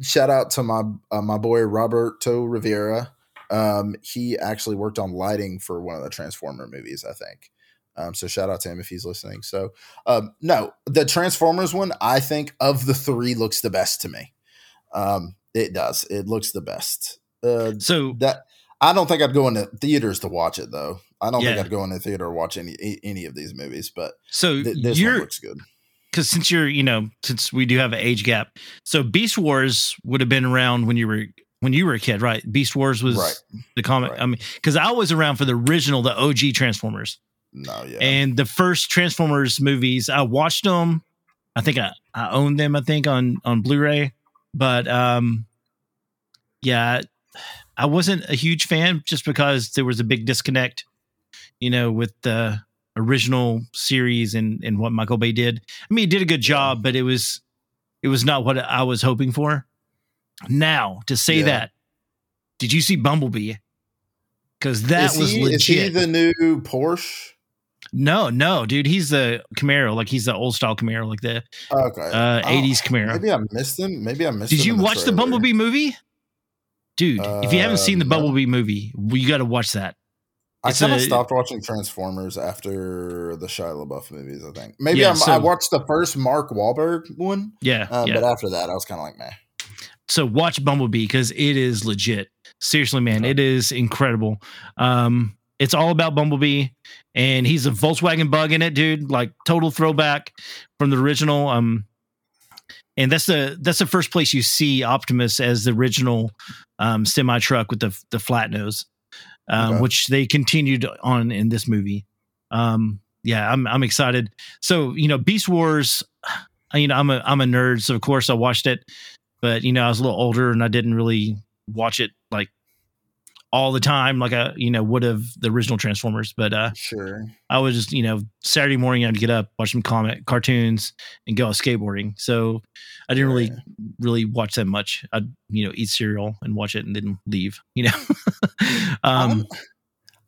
[SPEAKER 1] shout out to my uh, my boy Roberto Rivera. Um, he actually worked on lighting for one of the Transformer movies, I think. Um, so shout out to him if he's listening. So um, no, the Transformers one, I think of the three looks the best to me. Um, it does. It looks the best. Uh,
[SPEAKER 2] So
[SPEAKER 1] that I don't think I'd go into theaters to watch it though. I don't think I'd go into theater to watch any any of these movies, but
[SPEAKER 2] so
[SPEAKER 1] th- this one looks good.
[SPEAKER 2] because since you're you know since we do have an age gap, so Beast Wars would have been around when you were when you were a kid, right? Beast Wars was
[SPEAKER 1] Right.
[SPEAKER 2] the comic.
[SPEAKER 1] Right.
[SPEAKER 2] I mean, because I was around for the original, the OG Transformers.
[SPEAKER 1] No, yeah,
[SPEAKER 2] And the first Transformers movies, I watched them. I think I, I owned them, I think, on on Blu-ray. But um yeah, I wasn't a huge fan just because there was a big disconnect, you know, with the original series and and what Michael Bay did. I mean, he did a good job, but it was it was not what I was hoping for. Now, to say
[SPEAKER 1] Yeah.
[SPEAKER 2] that, did you see Bumblebee? Because that
[SPEAKER 1] is
[SPEAKER 2] was
[SPEAKER 1] he,
[SPEAKER 2] legit.
[SPEAKER 1] Is he the new Porsche?
[SPEAKER 2] No, no, dude, he's the Camaro, like he's the old style Camaro, like the
[SPEAKER 1] Okay,
[SPEAKER 2] uh,
[SPEAKER 1] Oh,
[SPEAKER 2] 80s Camaro.
[SPEAKER 1] Maybe I missed him. Maybe I missed. Him.
[SPEAKER 2] Did
[SPEAKER 1] you
[SPEAKER 2] watch the
[SPEAKER 1] trailer.
[SPEAKER 2] Bumblebee movie? Dude, if you haven't seen the
[SPEAKER 1] Uh, no.
[SPEAKER 2] Bumblebee movie, you got to watch that.
[SPEAKER 1] I kind of stopped watching Transformers after the Shia LaBeouf movies. I think maybe
[SPEAKER 2] Yeah,
[SPEAKER 1] I'm,
[SPEAKER 2] so-
[SPEAKER 1] I watched the first Mark Wahlberg one,
[SPEAKER 2] Yeah,
[SPEAKER 1] um,
[SPEAKER 2] yeah.
[SPEAKER 1] but after that, I was kind of like, meh.
[SPEAKER 2] So watch Bumblebee because it is legit. Seriously, man, it is incredible. Um, it's all about Bumblebee, and he's a Volkswagen Bug in it, dude. Like total throwback from the original. Um, and that's the that's the first place you see Optimus as the original um, semi truck with the the flat nose, um,
[SPEAKER 1] Okay.
[SPEAKER 2] which they continued on in this movie. Um, yeah, I'm I'm excited. So you know, Beast Wars. You know, I'm a I'm a nerd, so of course I watched it but you know, I was a little older and I didn't really watch it like all the time, like I, you know, would have the original Transformers. But uh,
[SPEAKER 1] Sure.
[SPEAKER 2] I was just, you know, Saturday morning I'd get up, watch some comic cartoons, and go out skateboarding. So I didn't really, really watch that much. I'd, you know, eat cereal and watch it and then leave. You know, um,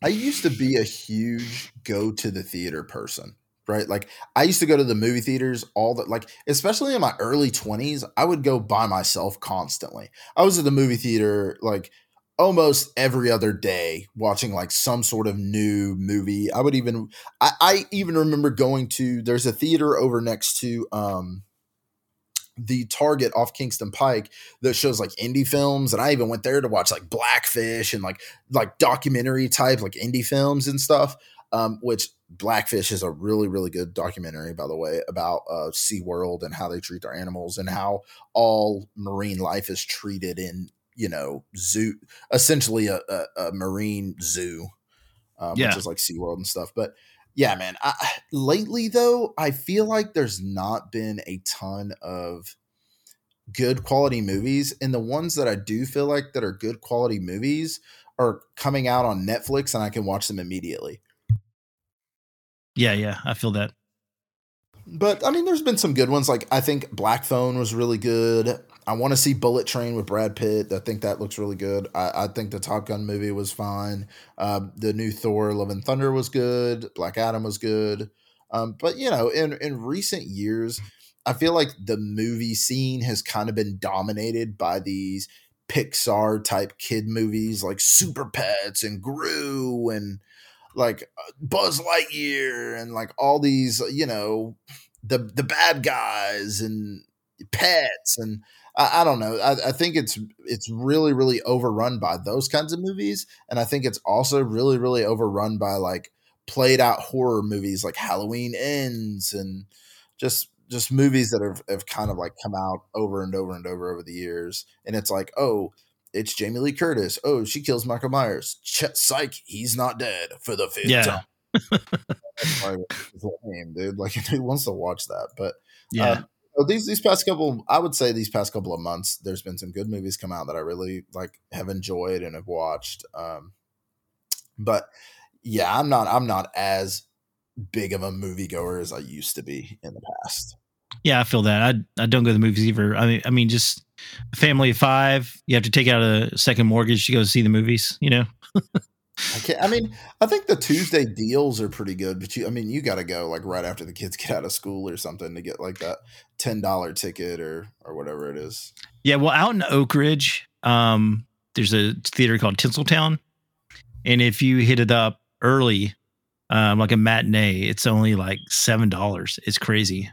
[SPEAKER 1] I used to be a huge go to the theater person, right? Like I used to go to the movie theaters all the like, especially in my early 20s, I would go by myself constantly. I was at the movie theater like almost every other day watching like some sort of new movie. I would even I, I even remember going to there's a theater over next to um the Target off Kingston Pike that shows like indie films, and I even went there to watch like Blackfish and like like documentary type like indie films and stuff. Um, which Blackfish is a really really good documentary, by the way, about uh, SeaWorld and how they treat their animals and how all marine life is treated in you know zoo, essentially a, a, a marine zoo, um,
[SPEAKER 2] Yeah.
[SPEAKER 1] which is like SeaWorld and stuff. But yeah, man. I, lately though, I feel like there's not been a ton of good quality movies, and the ones that I do feel like that are good quality movies are coming out on Netflix, and I can watch them immediately.
[SPEAKER 2] Yeah, yeah, I feel that.
[SPEAKER 1] But I mean, there's been some good ones. Like I think Black Phone was really good. I want to see Bullet Train with Brad Pitt. I think that looks really good. I, I think the Top Gun movie was fine. Uh, the new Thor: Love and Thunder was good. Black Adam was good. Um, but you know, in in recent years, I feel like the movie scene has kind of been dominated by these Pixar type kid movies like Super Pets and Gru and like uh, Buzz Lightyear and like all these, you know, the the bad guys and pets and I, I don't know. I, I think it's it's really really overrun by those kinds of movies, and I think it's also really really overrun by like played out horror movies like Halloween Ends and just just movies that have, have kind of like come out over and over and over over the years, and it's like oh. It's Jamie Lee Curtis. Oh, she kills Michael Myers. Ch- psych, he's not dead for the fifth
[SPEAKER 2] Yeah.
[SPEAKER 1] time. That's probably name, dude. Like, who wants to watch that? But
[SPEAKER 2] Yeah,
[SPEAKER 1] uh, So these these past couple, I would say these past couple of months, there's been some good movies come out that I really like have enjoyed and have watched. Um, but yeah, I'm not I'm not as big of a moviegoer as I used to be in the past.
[SPEAKER 2] Yeah, I feel that. I I don't go to the movies either. I mean, I mean, just family of five. You have to take out a second mortgage to go see the movies. You know.
[SPEAKER 1] I. I mean, I think the Tuesday deals are pretty good, but you, I mean, you got to go like right after the kids get out of school or something to get like that ten dollar ticket or or whatever it is.
[SPEAKER 2] Yeah, well, out in Oak Ridge, um, there's a theater called Tinseltown, and if you hit it up early, um, like a matinee, it's only like seven dollars. It's crazy.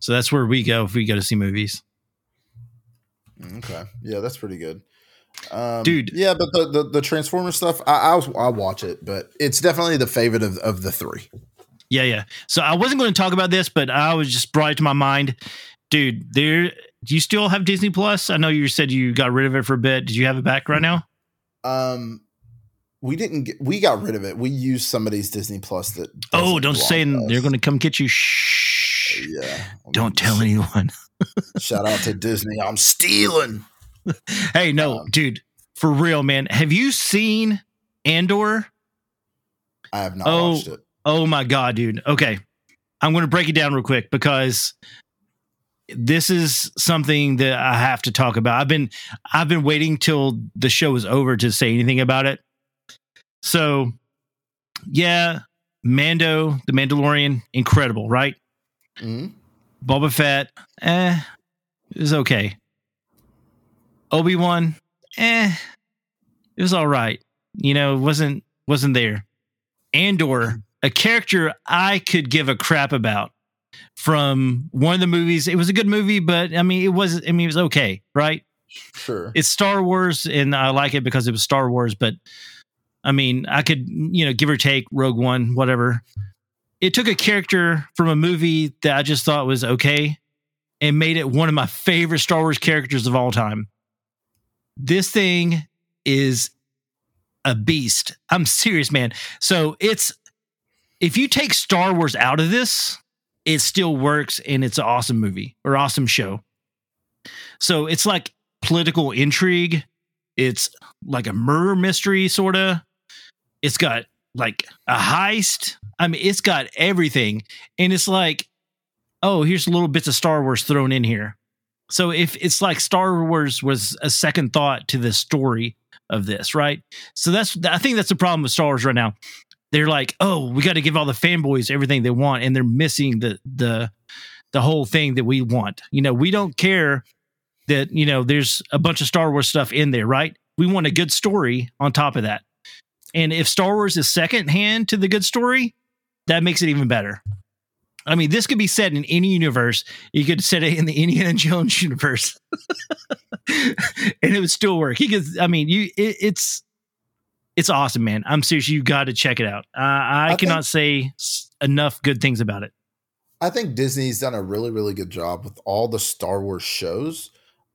[SPEAKER 2] So that's where we go if we go to see movies.
[SPEAKER 1] Okay, yeah, that's pretty good. Um,
[SPEAKER 2] Dude.
[SPEAKER 1] Yeah, but the the, the Transformer stuff, I I'll, I'll watch it, but it's definitely the favorite of of the three.
[SPEAKER 2] Yeah, yeah. So I wasn't going to talk about this, but I was just brought it to my mind. Dude, there do you still have Disney Plus? I know you said you got rid of it for a bit. Did you have it back right now?
[SPEAKER 1] Um, we didn't get we got rid of it. We used somebody's Disney Plus that.
[SPEAKER 2] Oh, don't say they're going to come get you. Shh.
[SPEAKER 1] Yeah,
[SPEAKER 2] Don't tell anyone.
[SPEAKER 1] Shout out to Disney. I'm stealing.
[SPEAKER 2] Hey, no,
[SPEAKER 1] Um,
[SPEAKER 2] dude, for real, man. Have you seen Andor?
[SPEAKER 1] I have not
[SPEAKER 2] Oh,
[SPEAKER 1] watched it.
[SPEAKER 2] Oh my god, dude. Okay. I'm going to break it down real quick because this is something that I have to talk about. I've been I've been waiting till the show is over to say anything about it. So, yeah, Mando, the Mandalorian, incredible, right?
[SPEAKER 1] Mhm.
[SPEAKER 2] Boba Fett, eh, it was okay. Obi Wan, eh, it was all right. You know, it wasn't wasn't there. Andor, a character I could give a crap about from one of the movies. It was a good movie, but I mean, it was. I mean, it was okay, right?
[SPEAKER 1] Sure.
[SPEAKER 2] It's Star Wars, and I like it because it was Star Wars. But I mean, I could, you know, give or take Rogue One, whatever. It took a character from a movie that I just thought was okay and made it one of my favorite Star Wars characters of all time. This thing is a beast. I'm serious, man. So it's if you take Star Wars out of this, it still works and it's an awesome movie or awesome show. So it's like political intrigue. It's like a murder mystery, sort of. It's got like a heist. I mean, it's got everything. And it's like, oh, here's little bits of Star Wars thrown in here. So if it's like Star Wars was a second thought to the story of this, right? So that's I think that's the problem with Star Wars right now. They're like, oh, we got to give all the fanboys everything they want, and they're missing the the the whole thing that we want. You know, we don't care that you know there's a bunch of Star Wars stuff in there, right? We want a good story on top of that. And if Star Wars is second hand to the good story, that makes it even better. I mean, this could be set in any universe. You could set it in the Indiana Jones universe, and it would still work. He could. I mean, you. It, it's it's awesome, man. I'm serious. You got to check it out. Uh, I,
[SPEAKER 1] I
[SPEAKER 2] cannot say enough good things about it.
[SPEAKER 1] I think Disney's done a really, really good job with all the Star Wars shows.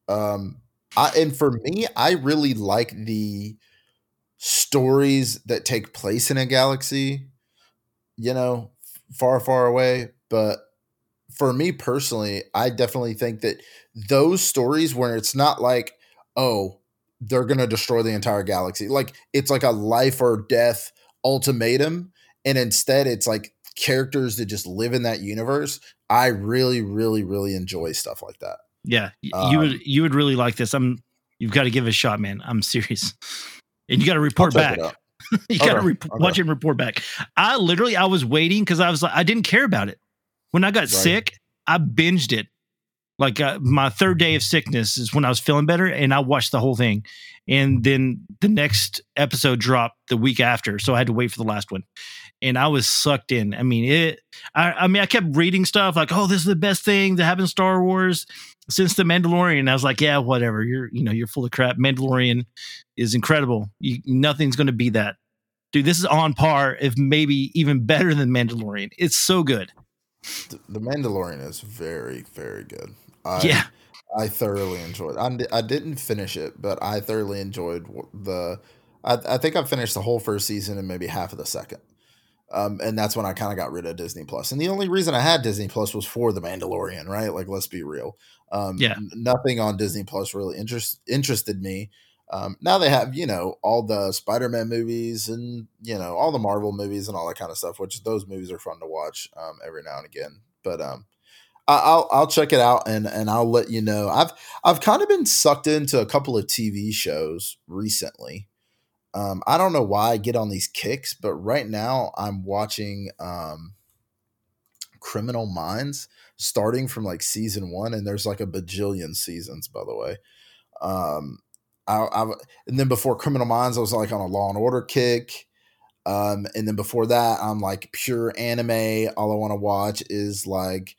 [SPEAKER 1] Um, I, and for me, I really like the stories that take place in a galaxy, you know, far, far away. But for me personally, I definitely think that those stories where it's not like, oh, they're going to destroy the entire galaxy, like it's like a life or death ultimatum. And instead, it's like characters that just live in that universe. I really, really, really enjoy stuff like that.
[SPEAKER 2] Yeah, you
[SPEAKER 1] Um,
[SPEAKER 2] would you would really like this. I'm. You've got to give it a shot, man. I'm serious, and you got to report back. you got to
[SPEAKER 1] Okay,
[SPEAKER 2] rep-
[SPEAKER 1] okay.
[SPEAKER 2] watch it and report back. I literally I was waiting because I was like I didn't care about it when I got
[SPEAKER 1] Right.
[SPEAKER 2] sick. I binged it. Like uh, my third day of sickness is when I was feeling better, and I watched the whole thing. And then the next episode dropped the week after, so I had to wait for the last one. And I was sucked in. I mean, it. I, I mean, I kept reading stuff like, "Oh, this is the best thing that happened in Star Wars since the Mandalorian." I was like, "Yeah, whatever. You're, you know, you're full of crap. Mandalorian is incredible. You, nothing's going to be that." dude, this is on par, if maybe even better than Mandalorian. It's so good.
[SPEAKER 1] Th- The Mandalorian is very, very good. I,
[SPEAKER 2] yeah,
[SPEAKER 1] I thoroughly enjoyed. I, I didn't finish it, but I thoroughly enjoyed the. I, I think I finished the whole first season and maybe half of the second. Um, and that's when I kind of got rid of Disney Plus. And the only reason I had Disney Plus was for The Mandalorian, right? Like, let's be real. Um,
[SPEAKER 2] Yeah.
[SPEAKER 1] n- nothing on Disney Plus really interest interested me. Um, now they have, you know, all the Spider Man movies and you know all the Marvel movies and all that kind of stuff. Which those movies are fun to watch um, every now and again. But um, I- I'll I'll check it out and and I'll let you know. I've I've kind of been sucked into a couple of TV shows recently. Um, I don't know why I get on these kicks, but right now I'm watching um, Criminal Minds starting from like season one, and there's like a bajillion seasons, by the way. Um, I, I and then before Criminal Minds, I was like on a Law and Order kick. Um, and then before that, I'm like pure anime. All I want to watch is like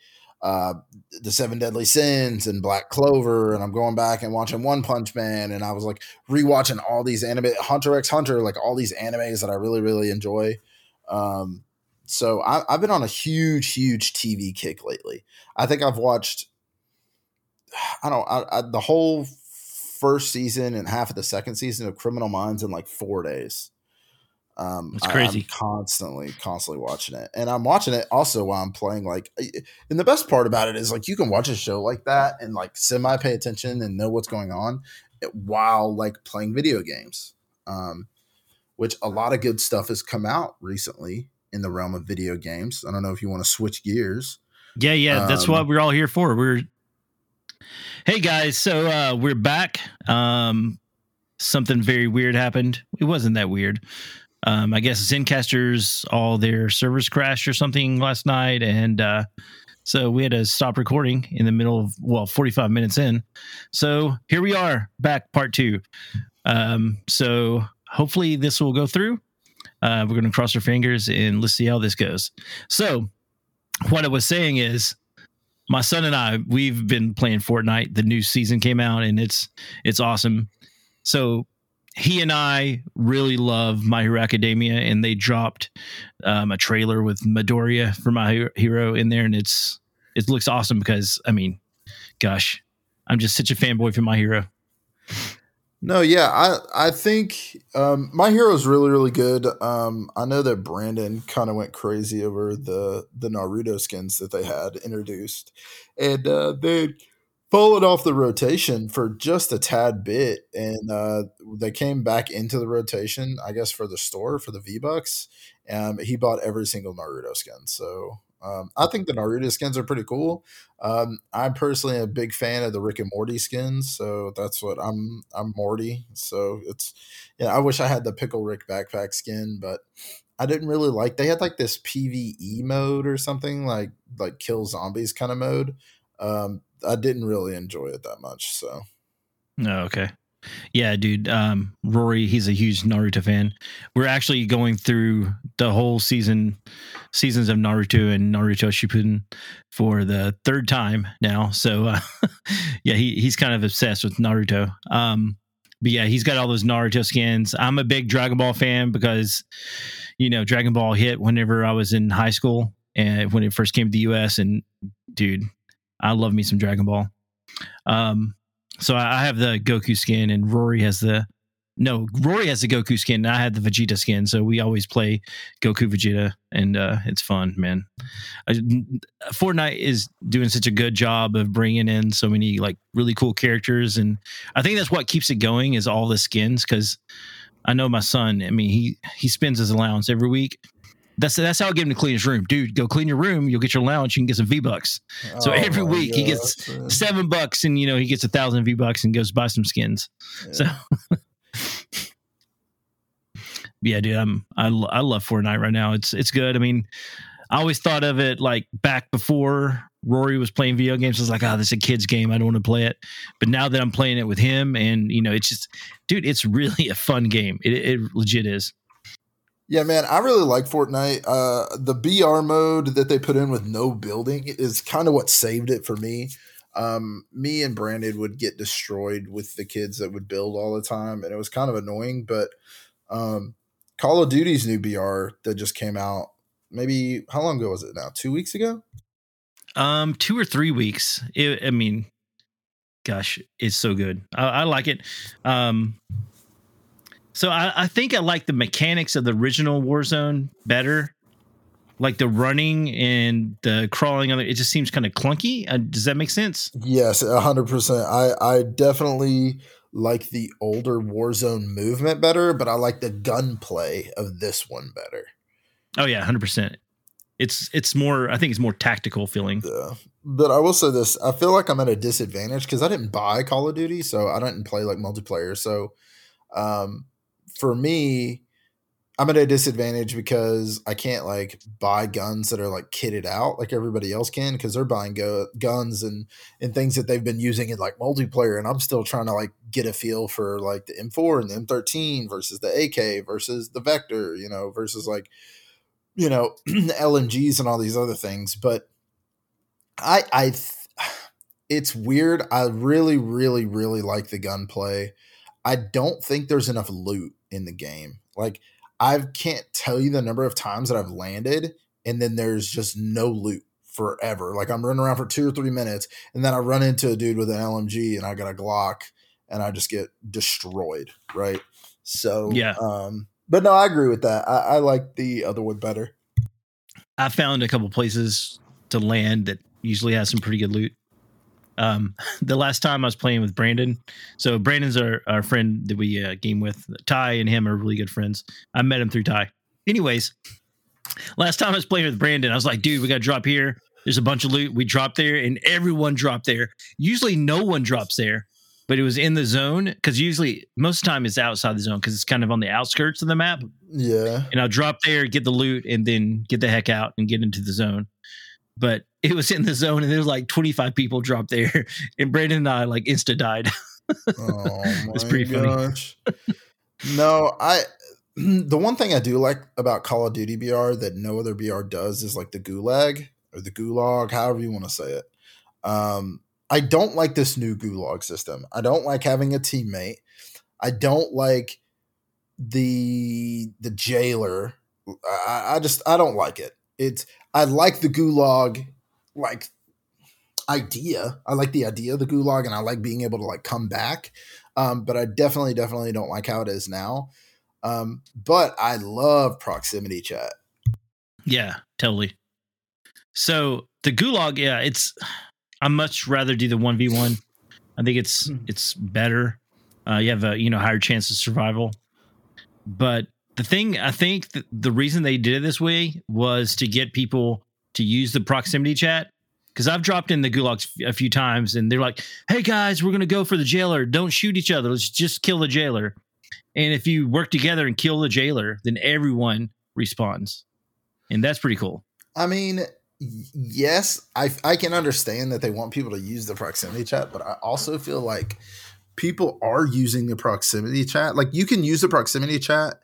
[SPEAKER 1] uh, the Seven Deadly Sins and Black Clover, and I'm going back and watching One Punch Man, and I was like rewatching all these anime, Hunter x Hunter, like all these animes that I really really enjoy. Um, so I, I've been on a huge huge TV kick lately. I think I've watched, I don't, I, I, the whole first season and half of the second season of Criminal Minds in like four days. Um,
[SPEAKER 2] That's
[SPEAKER 1] I-
[SPEAKER 2] crazy.
[SPEAKER 1] I'm constantly, constantly watching it, and I'm watching it also while I'm playing. Like, and the best part about it is like you can watch a show like that and like semi pay attention and know what's going on eh, while like playing video games. Um, which a lot of good stuff has come out recently in the realm of video games. I don't know if you want to switch gears.
[SPEAKER 2] Yeah, yeah, that's
[SPEAKER 1] Um,
[SPEAKER 2] what we're all here for. We're Hey guys, so uh we're back. Um something very weird happened. It wasn't that weird. Um I guess Zencastr's all their servers crashed or something last night and uh so we had to stop recording in the middle of well 45 minutes in. So here we are back part 2. Um so hopefully this will go through. Uh we're going to cross our fingers and let's see how this goes. So what I was saying is my son and I we've been playing Fortnite. The new season came out and it's it's awesome. So he and I really love My Hero Academia, and they dropped um, a trailer with Midoriya for My Hero- Hero in there, and it's it looks awesome because I mean, gosh, I'm just such a fanboy for My Hero.
[SPEAKER 1] No, yeah, I I think um, my is really really good. Um, I know that Brandon kind of went crazy over the the Naruto skins that they had introduced, and uh, they fallen off the rotation for just a tad bit, and uh, they came back into the rotation, I guess, for the store for the V Bucks. Um, he bought every single Naruto skin, so um, I think the Naruto skins are pretty cool. Um, I'm personally a big fan of the Rick and Morty skins, so that's what I'm. I'm Morty, so it's yeah. I wish I had the Pickle Rick backpack skin, but I didn't really like. They had like this PVE mode or something like like kill zombies kind of mode. Um, I didn't really enjoy it that much. So
[SPEAKER 2] Oh, okay. Yeah, dude. Um, Rory, he's a huge Naruto fan. We're actually going through the whole season, seasons of Naruto and Naruto Shippuden for the third time now. So, uh, yeah, he he's kind of obsessed with Naruto. Um, but yeah, he's got all those Naruto skins. I'm a big Dragon Ball fan because, you know, Dragon Ball hit whenever I was in high school and when it first came to the U.S. And dude, I love me some Dragon Ball. Um, so I I have the Goku skin, and Rory has the no. Rory has the Goku skin. And I had the Vegeta skin, so we always play Goku Vegeta, and uh, it's fun, man. I, Fortnite is doing such a good job of bringing in so many like really cool characters, and I think that's what keeps it going is all the skins. Because I know my son. I mean, he he spends his allowance every week. That's that's how I get him to clean his room, dude. Go clean your room. You'll get your allowance. You can get some V bucks. So every
[SPEAKER 1] my
[SPEAKER 2] week he gets
[SPEAKER 1] man.
[SPEAKER 2] seven bucks and you know he gets a thousand V bucks and goes buy some skins. So yeah, dude, I'm I, I love Fortnite right now. It's it's good. I mean, I always thought of it like back before Rory was playing video games. I was like, oh, this is a kid's game. I don't want to play it. But now that I'm playing it with him, and you know, it's just, dude, it's really a fun game. It, it legit is.
[SPEAKER 1] Yeah, man, I really like Fortnite. Uh, the BR mode that they put in with no building is kind of what saved it for me. Um, me and Brandon would get destroyed with the kids that would build all the time, and it was kind of annoying. But um, Call of Duty's new BR that just came out, maybe how long ago was it now? Two weeks ago?
[SPEAKER 2] Um, two or three weeks. It, I mean, gosh, it's so good. I, I like it. Um, so I, I think I like the mechanics of the original Warzone better. like the running and the crawling on it, it just seems kind of clunky. Uh, does that make sense?
[SPEAKER 1] Yes, hundred percent. I I definitely like the older Warzone movement better, but I like the gunplay of this one better.
[SPEAKER 2] Oh yeah, hundred percent. It's it's more. I think it's more tactical feeling.
[SPEAKER 1] Yeah, but I will say this: I feel like I'm at a disadvantage because I didn't buy Call of Duty, so I didn't play like multiplayer. So, um, for me, I'm at a disadvantage because I can't like buy guns that are like kitted out like everybody else can because they're buying go- guns and and things that they've been using in like multiplayer and I'm still trying to like get a feel for like the M4 and the M13 versus the AK versus the Vector, you know, versus like you know LMGs and all these other things. But I I th- it's weird. I really really really like the gunplay. I don't think there's enough loot in the game. Like I can't tell you the number of times that I've landed and then there's just no loot forever. Like I'm running around for two or three minutes and then I run into a dude with an LMG and I got a Glock and I just get destroyed. Right. So,
[SPEAKER 2] yeah.
[SPEAKER 1] Um, but no, I agree with that. I, I like the other one better.
[SPEAKER 2] I found a couple places to land that usually has some pretty good loot. Um, the last time I was playing with Brandon, so Brandon's our, our friend that we uh, game with. Ti and him are really good friends. I met him through Ti. Anyways, last time I was playing with Brandon, I was like, dude, we got to drop here. There's a bunch of loot. We dropped there, and everyone dropped there. Usually, no one drops there, but it was in the zone because usually most of the time it's outside the zone because it's kind of on the outskirts of the map.
[SPEAKER 1] Yeah.
[SPEAKER 2] And I'll drop there, get the loot, and then get the heck out and get into the zone. But it was in the zone, and there was like 25 people dropped there, and Brandon and I like insta died.
[SPEAKER 1] oh it's pretty gosh. funny. no, I the one thing I do like about Call of Duty BR that no other BR does is like the gulag or the gulag, however you want to say it. Um, I don't like this new gulag system. I don't like having a teammate. I don't like the the jailer. I, I just I don't like it. It's I like the gulag like idea. I like the idea of the gulag and I like being able to like come back. Um, but I definitely, definitely don't like how it is now. Um, but I love proximity chat.
[SPEAKER 2] Yeah, totally. So the gulag, yeah, it's I much rather do the one v one. I think it's hmm. it's better. Uh, you have a you know higher chance of survival. But the thing I think the reason they did it this way was to get people to use the proximity chat because I've dropped in the gulags a few times and they're like, "Hey guys, we're gonna go for the jailer. Don't shoot each other. Let's just kill the jailer." And if you work together and kill the jailer, then everyone respawns, and that's pretty cool.
[SPEAKER 1] I mean, yes, I I can understand that they want people to use the proximity chat, but I also feel like people are using the proximity chat. Like you can use the proximity chat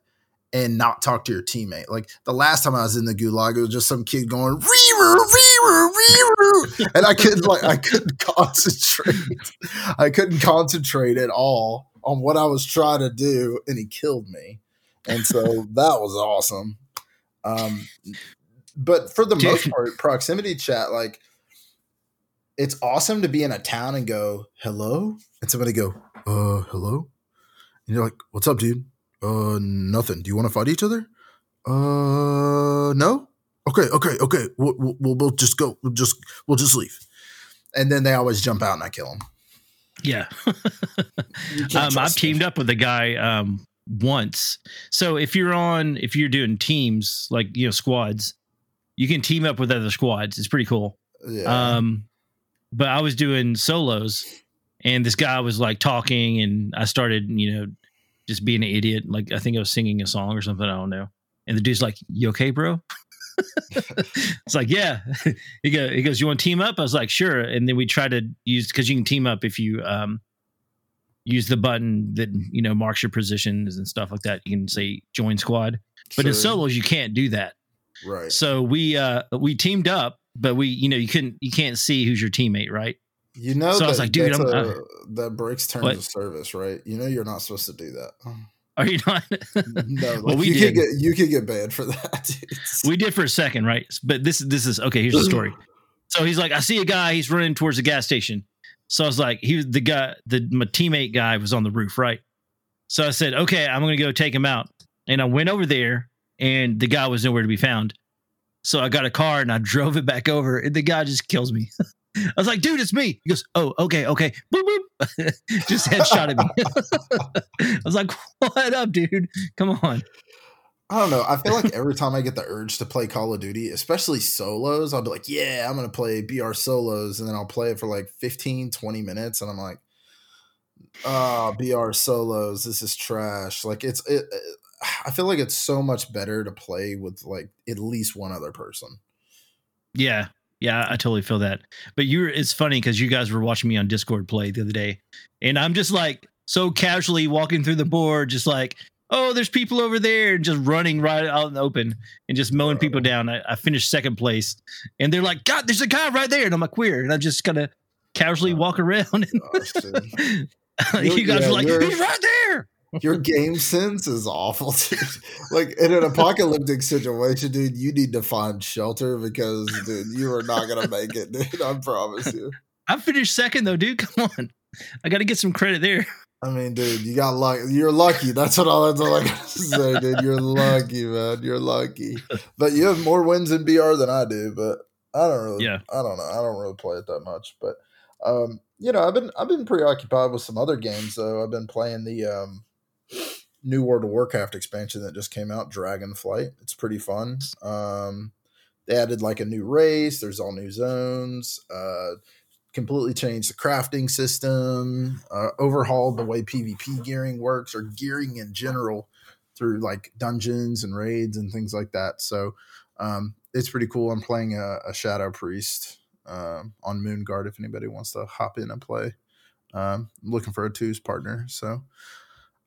[SPEAKER 1] and not talk to your teammate. Like the last time I was in the gulag, it was just some kid going reeru, reeru, reeru, and I couldn't like I couldn't concentrate. I couldn't concentrate at all on what I was trying to do, and he killed me. And so that was awesome. Um, but for the Dude. most part, proximity chat, like it's awesome to be in a town and go hello, and somebody go, uh, hello, and you're like, what's up, dude? Uh, nothing. Do you want to fight each other? Uh, no. Okay, okay, okay. We'll, we'll, we'll just go. We'll just we'll just leave. And then they always jump out and I kill them.
[SPEAKER 2] Yeah. um, I've teamed me. up with a guy um, once. So if you're on, if you're doing teams like you know squads, you can team up with other squads. It's pretty cool. Yeah. Um, but I was doing solos, and this guy was like talking, and I started, you know, just being an idiot. Like I think I was singing a song or something. I don't know. And the dude's like, "You okay, bro?" it's like, yeah. he goes, he goes, "You want to team up?" I was like, "Sure." And then we try to use because you can team up if you um use the button that you know marks your positions and stuff like that. You can say join squad, but in solos you can't do that.
[SPEAKER 1] Right.
[SPEAKER 2] So we uh we teamed up, but we you know you couldn't you can't see who's your teammate, right?
[SPEAKER 1] You know, so that, I was like, dude, I'm, a, that breaks terms what? of service, right? You know, you're not supposed to do that.
[SPEAKER 2] Are you not?
[SPEAKER 1] no, like well, we you did. could get you could get banned for that.
[SPEAKER 2] we did for a second, right? But this this is okay. Here's the story. So he's like, I see a guy. He's running towards the gas station. So I was like, he was the guy. The my teammate guy was on the roof, right? So I said, okay, I'm gonna go take him out. And I went over there, and the guy was nowhere to be found. So I got a car and I drove it back over, and the guy just kills me. I was like, dude, it's me. He goes, oh, okay, okay. Boop, boop. just headshot at me. I was like, what up, dude? Come on.
[SPEAKER 1] I don't know. I feel like every time I get the urge to play Call of Duty, especially solos, I'll be like, yeah, I'm going to play BR solos. And then I'll play it for like 15, 20 minutes. And I'm like, ah, oh, BR solos. This is trash. Like, it's, it, it, I feel like it's so much better to play with like at least one other person.
[SPEAKER 2] Yeah. Yeah, I totally feel that. But you're, it's funny because you guys were watching me on Discord play the other day. And I'm just like, so casually walking through the board, just like, oh, there's people over there, and just running right out in the open and just mowing people down. I, I, finished second place, and they're like, God, there's a guy right there, and I'm like, where? And I'm just kind of casually walk around. And you guys yeah, are like, he's right there.
[SPEAKER 1] Your game sense is awful, dude. Like in an apocalyptic situation, dude, you need to find shelter because, dude, you are not gonna make it, dude. I promise you.
[SPEAKER 2] I finished second though, dude. Come on, I got to get some credit there.
[SPEAKER 1] I mean, dude, you got luck. You're lucky. That's what all that's all I gotta say, dude. You're lucky, man. You're lucky. But you have more wins in BR than I do. But I don't really. Yeah. I don't know. I don't really play it that much. But um, you know, I've been I've been preoccupied with some other games though. I've been playing the um new World of Warcraft expansion that just came out, Dragonflight. It's pretty fun. Um, they added like a new race. There's all new zones. Uh completely changed the crafting system, uh, overhauled the way PvP gearing works or gearing in general through like dungeons and raids and things like that. So um, it's pretty cool. I'm playing a, a Shadow Priest um, on Moonguard if anybody wants to hop in and play. Um, I'm looking for a twos partner. So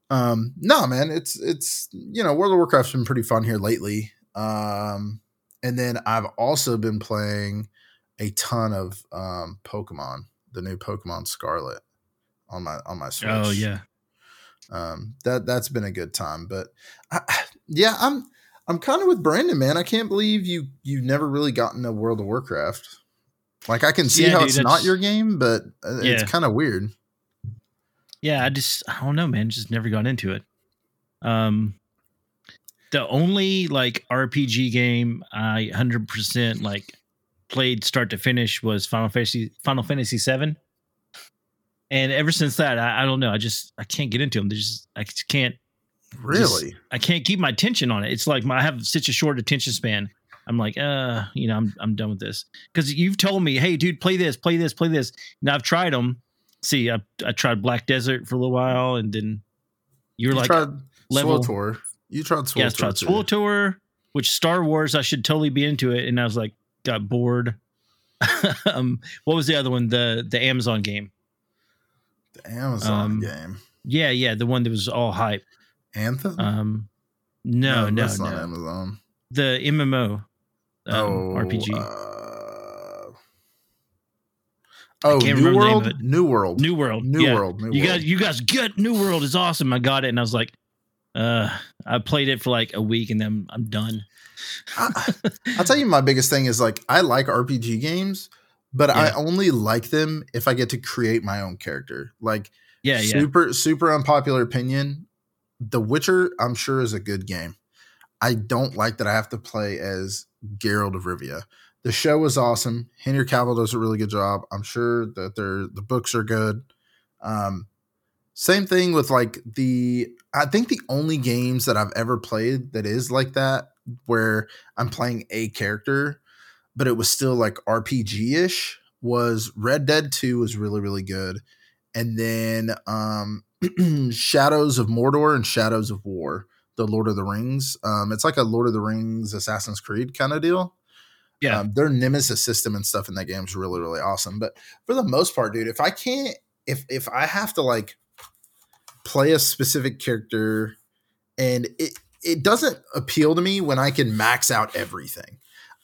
[SPEAKER 1] um, no, man, it's it's you know World of Warcraft's been pretty fun here lately. Um, and then I've also been playing a ton of um, Pokemon, the new Pokemon Scarlet on my on my Switch.
[SPEAKER 2] Oh yeah,
[SPEAKER 1] um, that that's been a good time. But I, yeah, I'm I'm kind of with Brandon, man. I can't believe you you've never really gotten a World of Warcraft. Like I can see yeah, how dude, it's not your game, but uh, yeah. it's kind of weird.
[SPEAKER 2] Yeah, I just I don't know, man. Just never got into it. Um, the only like RPG game I hundred percent like played start to finish was Final Fantasy Final Fantasy Seven, and ever since that, I, I, don't know. I just I can't get into them. They just I just can't.
[SPEAKER 1] Really,
[SPEAKER 2] just, I can't keep my attention on it. It's like my, I have such a short attention span. I'm like, uh, you know, I'm I'm done with this because you've told me, hey, dude, play this, play this, play this. and I've tried them. See, I I tried Black Desert for a little while, and then you were you like tried
[SPEAKER 1] level Tour. You tried
[SPEAKER 2] Swole yeah, I tried Swole Tour, which Star Wars I should totally be into it, and I was like, got bored. um, what was the other one? The the Amazon game.
[SPEAKER 1] The Amazon um, game.
[SPEAKER 2] Yeah, yeah, the one that was all hype.
[SPEAKER 1] Anthem.
[SPEAKER 2] Um, no, no, no, no.
[SPEAKER 1] Amazon.
[SPEAKER 2] The MMO. Um, oh, RPG. Uh,
[SPEAKER 1] Oh, New World, New World,
[SPEAKER 2] New World,
[SPEAKER 1] New
[SPEAKER 2] yeah.
[SPEAKER 1] World. New
[SPEAKER 2] you
[SPEAKER 1] World.
[SPEAKER 2] guys, you guys get New World is awesome. I got it, and I was like, uh, I played it for like a week, and then I'm done.
[SPEAKER 1] I, will tell you, my biggest thing is like I like RPG games, but yeah. I only like them if I get to create my own character. Like,
[SPEAKER 2] yeah,
[SPEAKER 1] super, yeah. super unpopular opinion. The Witcher, I'm sure, is a good game. I don't like that I have to play as Geralt of Rivia. The show was awesome. Henry Cavill does a really good job. I'm sure that they the books are good. Um, same thing with like the I think the only games that I've ever played that is like that where I'm playing a character, but it was still like RPG ish. Was Red Dead 2 was really, really good. And then um Shadows of Mordor and Shadows of War, the Lord of the Rings. Um, it's like a Lord of the Rings Assassin's Creed kind of deal.
[SPEAKER 2] Yeah.
[SPEAKER 1] Um, their Nemesis system and stuff in that game is really, really awesome. But for the most part, dude, if I can't if if I have to like play a specific character and it it doesn't appeal to me when I can max out everything.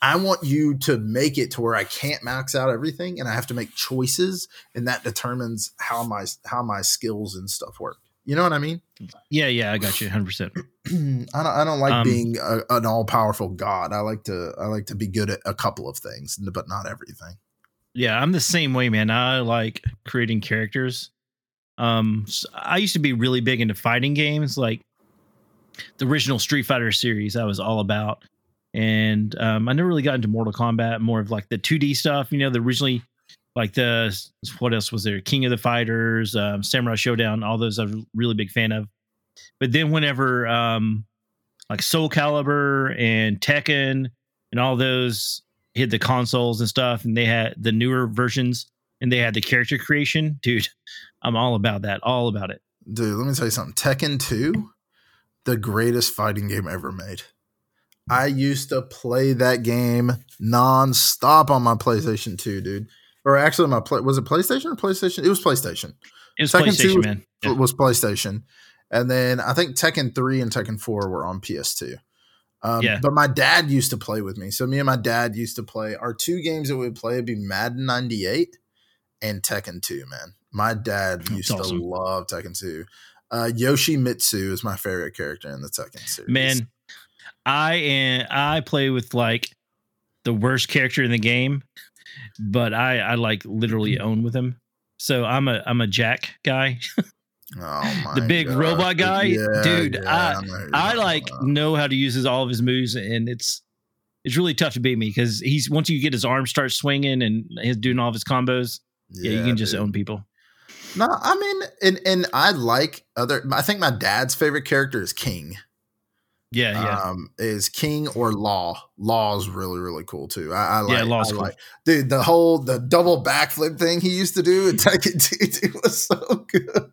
[SPEAKER 1] I want you to make it to where I can't max out everything and I have to make choices and that determines how my how my skills and stuff work. You know what I mean?
[SPEAKER 2] Yeah, yeah, I got you 100%.
[SPEAKER 1] I don't I don't like um, being a, an all-powerful god. I like to I like to be good at a couple of things, but not everything.
[SPEAKER 2] Yeah, I'm the same way, man. I like creating characters. Um I used to be really big into fighting games like the original Street Fighter series I was all about. and um, I never really got into Mortal Kombat. More of like the 2D stuff. You know, the originally like the what else was there? King of the Fighters, um, Samurai Shodown. All those I'm really big fan of. But then whenever um, like Soul Calibur and Tekken and all those hit the consoles and stuff, and they had the newer versions and they had the character creation, dude. I'm all about that. All about it.
[SPEAKER 1] Dude, let me tell you something. Tekken 2, the greatest fighting game ever made. I used to play that game nonstop on my PlayStation 2, dude. Or actually, my play was it PlayStation or PlayStation? It was PlayStation.
[SPEAKER 2] It was Tekken PlayStation, was, man.
[SPEAKER 1] Yeah. was PlayStation. And then I think Tekken 3 and Tekken 4 were on PS2. Um, yeah. But my dad used to play with me. So me and my dad used to play. Our two games that we would play would be Madden 98 and Tekken 2, man. My dad That's used awesome. to love Tekken 2. Uh, Yoshimitsu is my favorite character in the Tekken series.
[SPEAKER 2] Man, I am I play with like the worst character in the game, but I I like literally mm. own with him. So I'm a I'm a Jack guy.
[SPEAKER 1] oh
[SPEAKER 2] the big God. robot guy, yeah, dude. Yeah, I I like about. know how to use his, all of his moves, and it's it's really tough to beat me because he's once you get his arms start swinging and he's doing all of his combos. Yeah, yeah you can just dude. own people.
[SPEAKER 1] No, I mean, and and I like other. I think my dad's favorite character is King.
[SPEAKER 2] Yeah, yeah.
[SPEAKER 1] Um, is King or Law? Law is really really cool too. I, I like.
[SPEAKER 2] Yeah, Law's
[SPEAKER 1] I
[SPEAKER 2] cool.
[SPEAKER 1] Like, dude, the whole the double backflip thing he used to do in Tekken 2 was so good.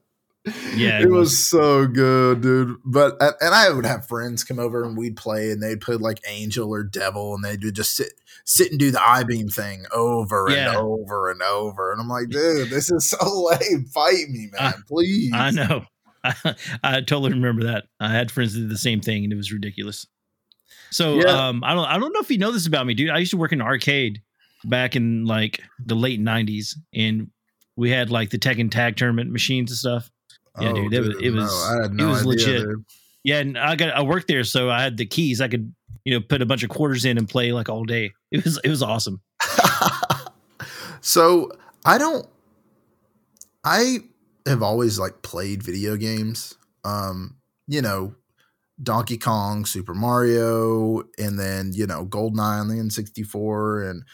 [SPEAKER 2] Yeah,
[SPEAKER 1] it, it was. was. so good, dude. But and I would have friends come over and we'd play, and they'd play like Angel or Devil, and they'd just sit sit and do the I beam thing over yeah. and over and over, and I'm like, dude, this is so lame. Fight me, man, please.
[SPEAKER 2] I know. I, I totally remember that. I had friends that did the same thing, and it was ridiculous. So yeah. um, I don't I don't know if you know this about me, dude. I used to work in an arcade back in like the late '90s, and we had like the Tekken Tag Tournament machines and stuff. Yeah, oh, dude, it was it was no, it was idea, legit. Dude. Yeah, and I got I worked there, so I had the keys. I could you know put a bunch of quarters in and play like all day. It was it was awesome.
[SPEAKER 1] so I don't. I have always like played video games. Um, you know, Donkey Kong, Super Mario, and then you know GoldenEye on the N64, and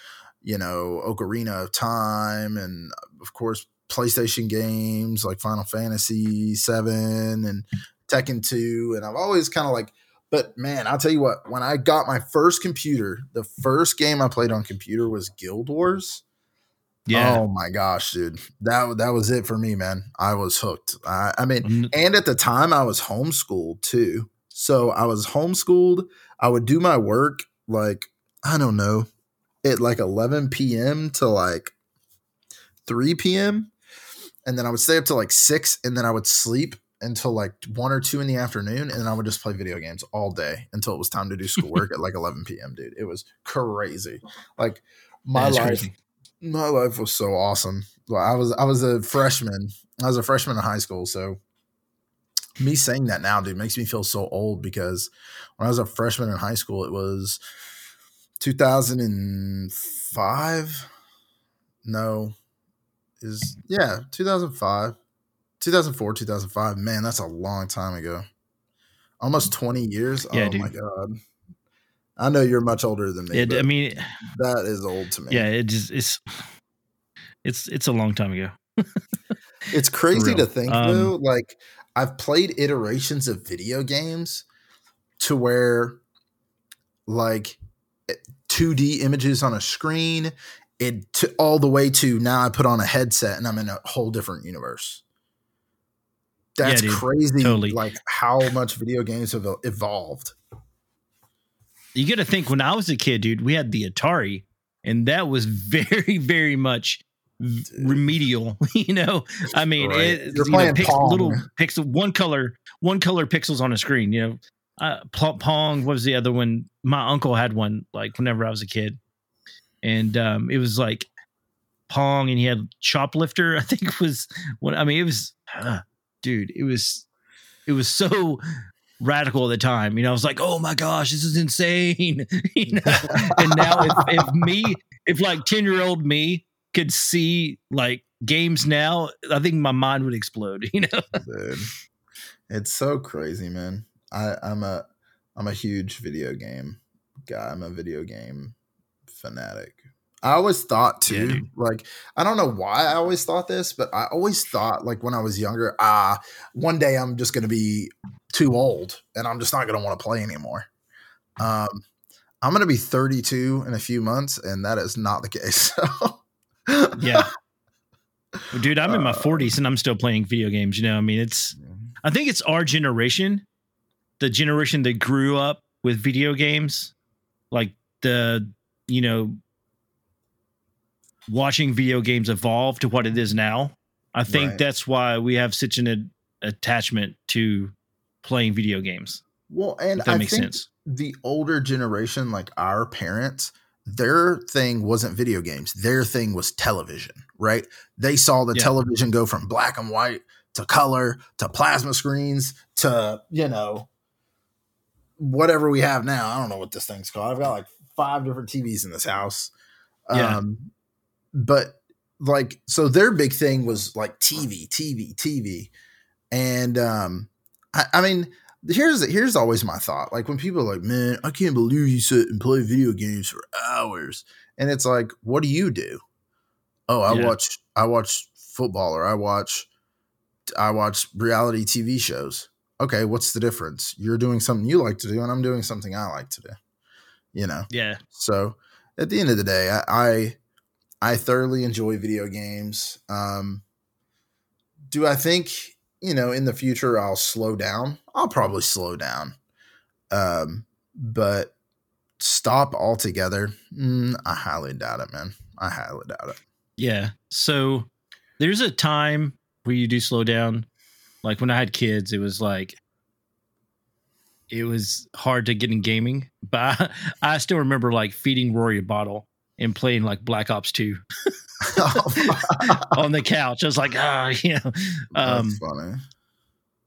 [SPEAKER 1] you know Ocarina of Time, and of course PlayStation games like Final Fantasy Seven and Tekken Two, and I've always kind of like. But man, I'll tell you what. When I got my first computer, the first game I played on computer was Guild Wars. Yeah. Oh my gosh, dude. That that was it for me, man. I was hooked. I, I mean, and at the time I was homeschooled too. So I was homeschooled. I would do my work like I don't know, at like 11 p.m. to like 3 p.m and then I would stay up till like six, and then I would sleep until like one or two in the afternoon, and then I would just play video games all day until it was time to do schoolwork at like 11 p.m. Dude, it was crazy. Like my life, crazy. My life was so awesome. Well, I was I was a freshman. I was a freshman in high school, so me saying that now, dude, makes me feel so old because when I was a freshman in high school, it was 2005. No, is yeah 2005 2004 2005 man that's a long time ago almost 20 years yeah, oh dude. my god i know you're much older than me
[SPEAKER 2] i mean
[SPEAKER 1] that is old to me
[SPEAKER 2] yeah it just it's it's it's a long time ago
[SPEAKER 1] it's crazy to think um, though like i've played iterations of video games to where like 2d images on a screen it to, all the way to now I put on a headset and I'm in a whole different universe. That's yeah, crazy. Totally. Like how much video games have evolved.
[SPEAKER 2] You got to think when I was a kid, dude, we had the Atari, and that was very, very much remedial. you know, I mean, right. it, You're playing know, pix- little pixel, one color, one color pixels on a screen. You know, uh, Pong. What was the other one? My uncle had one. Like whenever I was a kid, and um, it was like Pong, and he had Choplifter. I think was what I mean. It was, uh, dude. It was, it was so radical at the time. You know, I was like, oh my gosh, this is insane. you know, and now if, if me, if like ten year old me could see like games now, I think my mind would explode. You know,
[SPEAKER 1] dude, it's so crazy, man. I, I'm a I'm a huge video game guy. I'm a video game fanatic. I always thought too,
[SPEAKER 2] Yeah,
[SPEAKER 1] like I don't know why I always thought this, but I always thought like when I was younger, ah, one day I'm just gonna be too old and I'm just not gonna want to play anymore. Um, I'm gonna be 32 in a few months, and that is not the case. So.
[SPEAKER 2] Yeah. Dude, I'm in my
[SPEAKER 1] Uh,
[SPEAKER 2] 40s and I'm still playing video games. You know, I mean, it's, I think it's our generation, the generation that grew up with video games, like the, you know, watching video games evolve to what it is now. I think
[SPEAKER 1] Right.
[SPEAKER 2] that's why we have such an a- attachment to playing video games.
[SPEAKER 1] Well, and
[SPEAKER 2] that
[SPEAKER 1] I
[SPEAKER 2] makes
[SPEAKER 1] think
[SPEAKER 2] sense.
[SPEAKER 1] the older generation, like our parents, their thing wasn't video games. Their thing was television, right? They saw the
[SPEAKER 2] Yeah.
[SPEAKER 1] television go from black and white to color to plasma screens to, you know, whatever we have now. I don't know what this thing's called. I've got like five different TVs in this house.
[SPEAKER 2] Yeah.
[SPEAKER 1] Um, but like, so their big thing was like TV, TV, TV. And um, I, I mean, here's here's always my thought. Like when people are like, "Man, I can't believe you sit and play video games for hours," and it's like, "What do you do?" Oh, I
[SPEAKER 2] Yeah.
[SPEAKER 1] watch I watch football or I watch I watch reality TV shows. Okay, what's the difference? You're doing something you like to do, and I'm doing something I like to do. You know.
[SPEAKER 2] Yeah.
[SPEAKER 1] So at the end of the day, I I, I thoroughly enjoy video games. Um, do I think you know in the future I'll slow down? I'll probably slow down, um, but stop altogether. Mm, I highly doubt it, man. I highly doubt it.
[SPEAKER 2] Yeah. So there's a time where you do slow down. Like when I had kids, it was like it was hard to get in gaming, but I, I still remember like feeding Rory a bottle and playing like Black Ops 2 on the couch. I was like, ah, you know. Um,
[SPEAKER 1] That's funny.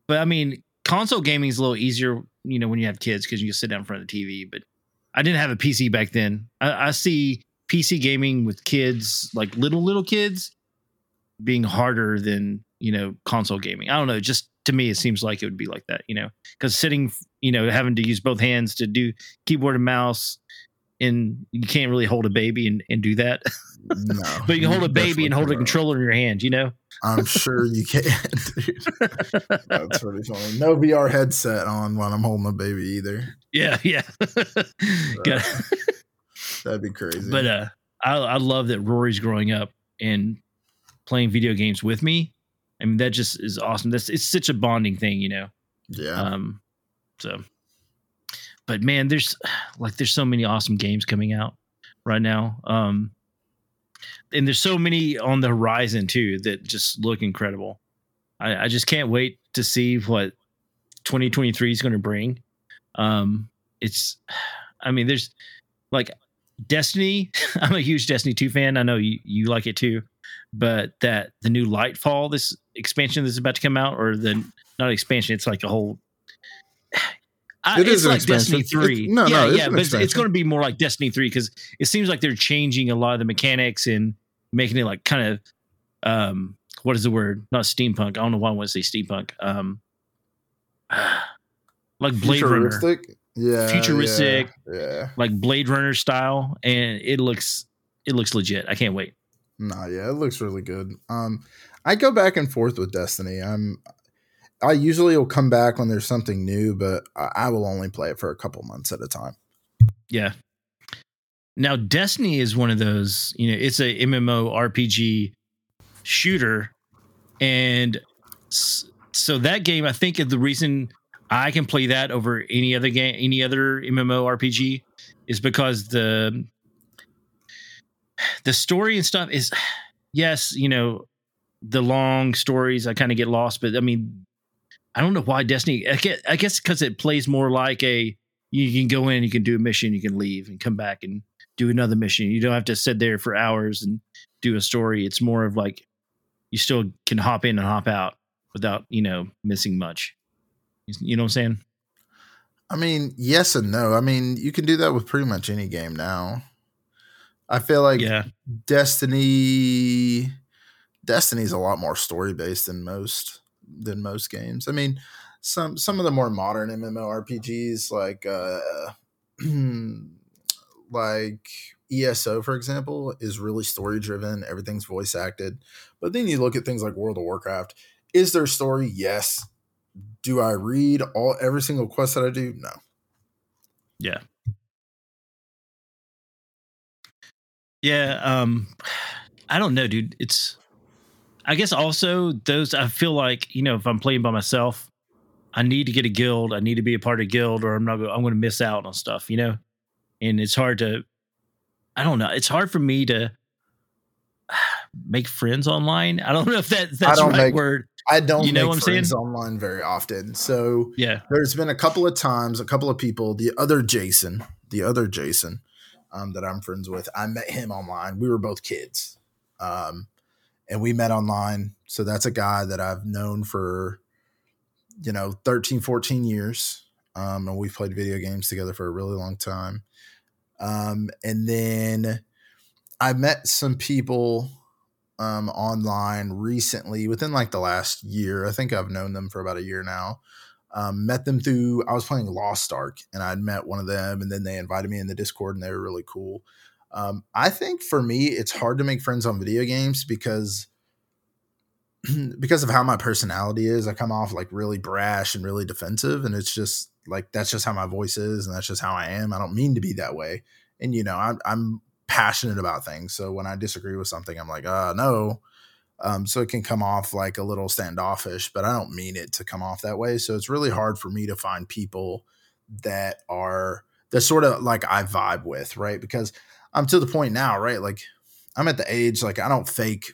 [SPEAKER 2] but I mean, console gaming is a little easier, you know, when you have kids because you can sit down in front of the TV. But I didn't have a PC back then. I, I see PC gaming with kids, like little little kids, being harder than you know console gaming. I don't know. Just to me, it seems like it would be like that, you know, because sitting, you know, having to use both hands to do keyboard and mouse. And you can't really hold a baby and, and do that,
[SPEAKER 1] No,
[SPEAKER 2] but you can hold a baby and hold a controller in your hand, you know.
[SPEAKER 1] I'm sure you can. dude. That's pretty funny. No VR headset on when I'm holding a baby either.
[SPEAKER 2] Yeah, yeah.
[SPEAKER 1] That'd be crazy.
[SPEAKER 2] but uh I, I love that rory's growing up and playing video games with me i mean that just is awesome that's it's such a bonding thing you know
[SPEAKER 1] yeah,
[SPEAKER 2] um so but man there's like there's so many awesome games coming out right now um and there's so many on the horizon too that just look incredible. I, I just can't wait to see what 2023 is going to bring. Um it's i mean there's like destiny i'm a huge destiny 2 fan i know you, you like it too but that the new lightfall this expansion that's about to come out or the not expansion it's like a whole
[SPEAKER 1] It
[SPEAKER 2] it's
[SPEAKER 1] is
[SPEAKER 2] like Destiny. Three.
[SPEAKER 1] It's- no,
[SPEAKER 2] yeah,
[SPEAKER 1] no, it's
[SPEAKER 2] yeah, but it's, it's going to be more like Destiny Three because it seems like they're changing a lot of the mechanics and making it like kind of um what is the word? Not steampunk. I don't know why I want to say steampunk. Um, like Blade Runner.
[SPEAKER 1] Yeah,
[SPEAKER 2] Futuristic.
[SPEAKER 1] Yeah, yeah.
[SPEAKER 2] like Blade Runner style, and it looks it looks legit. I can't wait.
[SPEAKER 1] Nah, yeah, it looks really good. Um, I go back and forth with Destiny. I'm, I usually will come back when there's something new, but I, will only play it for a couple months at a time.
[SPEAKER 2] Yeah. Now, Destiny is one of those, you know, it's a MMO RPG shooter. And so that game, I think the reason I can play that over any other game, any other MMO RPG is because the the story and stuff is yes, you know, the long stories I kind of get lost, but I mean, I don't know why Destiny. I guess, because it plays more like a you can go in, you can do a mission, you can leave and come back and do another mission. You don't have to sit there for hours and do a story. It's more of like you still can hop in and hop out without you know missing much. You know what I'm saying?
[SPEAKER 1] I mean, yes and no. I mean, you can do that with pretty much any game now. I feel like
[SPEAKER 2] yeah,
[SPEAKER 1] Destiny Destiny's a lot more story based than most than most games. I mean, some some of the more modern MMORPGs like uh like ESO, for example, is really story driven. Everything's voice acted. But then you look at things like World of Warcraft. Is there story? Yes. Do I read all every single quest that I do? No.
[SPEAKER 2] Yeah. Yeah. Um, I don't know, dude. It's, I guess also those, I feel like, you know, if I'm playing by myself, I need to get a guild. I need to be a part of a guild or I'm not, I'm going to miss out on stuff, you know? And it's hard to, I don't know. It's hard for me to make friends online. I don't know if that, that's the right make, word.
[SPEAKER 1] I don't you know what I'm saying? online very often. So
[SPEAKER 2] yeah,
[SPEAKER 1] there's been a couple of times, a couple of people, the other Jason, the other Jason, um, that I'm friends with, I met him online. We were both kids. Um, and we met online. So that's a guy that I've known for, you know, 13, 14 years. Um, and we've played video games together for a really long time. Um, and then I met some people um, online recently within like the last year. I think I've known them for about a year now. Um, met them through I was playing Lost Ark and I'd met one of them and then they invited me in the Discord and they were really cool. Um, I think for me it's hard to make friends on video games because because of how my personality is. I come off like really brash and really defensive and it's just like that's just how my voice is and that's just how I am. I don't mean to be that way. And you know, I'm, I'm passionate about things. So when I disagree with something, I'm like, uh, no. Um, so it can come off like a little standoffish, but I don't mean it to come off that way. So it's really hard for me to find people that are that sort of like I vibe with, right? Because I'm to the point now, right? Like I'm at the age like I don't fake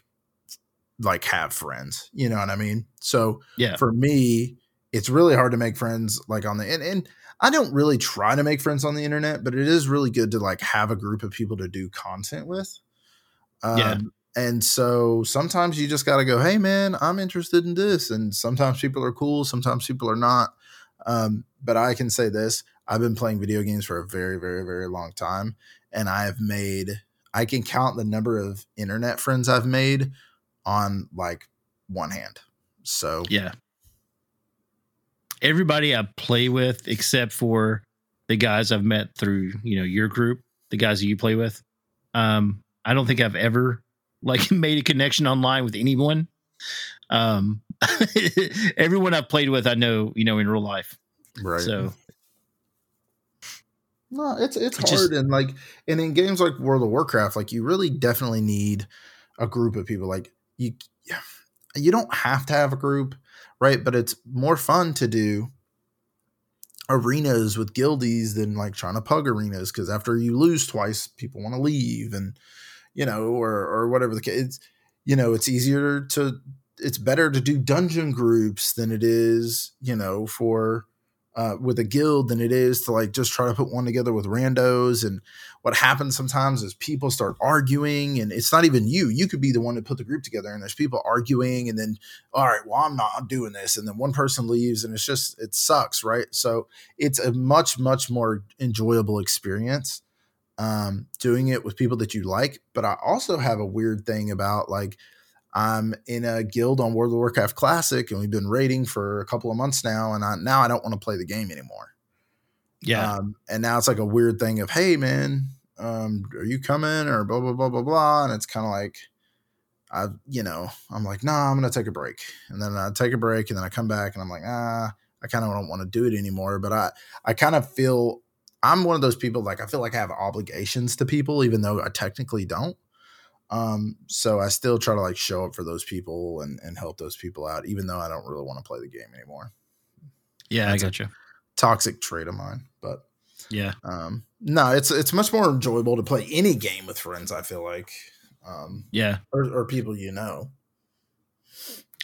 [SPEAKER 1] like have friends, you know what I mean? So
[SPEAKER 2] yeah,
[SPEAKER 1] for me, it's really hard to make friends like on the and, and I don't really try to make friends on the internet, but it is really good to like have a group of people to do content with.
[SPEAKER 2] Um, yeah.
[SPEAKER 1] And so sometimes you just got to go, hey, man, I'm interested in this. And sometimes people are cool, sometimes people are not. Um, but I can say this I've been playing video games for a very, very, very long time. And I have made, I can count the number of internet friends I've made on like one hand. So,
[SPEAKER 2] yeah everybody I play with, except for the guys I've met through you know your group, the guys that you play with. Um, I don't think I've ever like made a connection online with anyone. Um, everyone I've played with, I know you know in real life.
[SPEAKER 1] Right.
[SPEAKER 2] So
[SPEAKER 1] no, it's it's hard just, and like and in games like World of Warcraft, like you really definitely need a group of people. Like you you don't have to have a group, right? But it's more fun to do arenas with guildies than like trying to pug arenas because after you lose twice, people want to leave and you know, or or whatever the case. It's, you know, it's easier to it's better to do dungeon groups than it is, you know, for uh, with a guild than it is to like just try to put one together with randos. And what happens sometimes is people start arguing, and it's not even you. You could be the one to put the group together, and there's people arguing, and then all right, well, I'm not doing this, and then one person leaves, and it's just it sucks, right? So it's a much much more enjoyable experience um, doing it with people that you like. But I also have a weird thing about like I'm in a guild on World of Warcraft Classic, and we've been raiding for a couple of months now. And I, now I don't want to play the game anymore.
[SPEAKER 2] Yeah.
[SPEAKER 1] Um, and now it's like a weird thing of, hey, man, um, are you coming or blah, blah, blah, blah, blah. And it's kind of like, I, you know, I'm like, nah, I'm going to take a break. And then I take a break and then I come back and I'm like, ah, I kind of don't want to do it anymore. But I, I kind of feel I'm one of those people, like, I feel like I have obligations to people, even though I technically don't. Um, so I still try to like show up for those people and, and help those people out, even though I don't really want to play the game anymore.
[SPEAKER 2] Yeah, That's I got you.
[SPEAKER 1] Toxic trait of mine, but
[SPEAKER 2] yeah.
[SPEAKER 1] Um, no, it's it's much more enjoyable to play any game with friends. I feel like. Um,
[SPEAKER 2] yeah,
[SPEAKER 1] or, or people you know.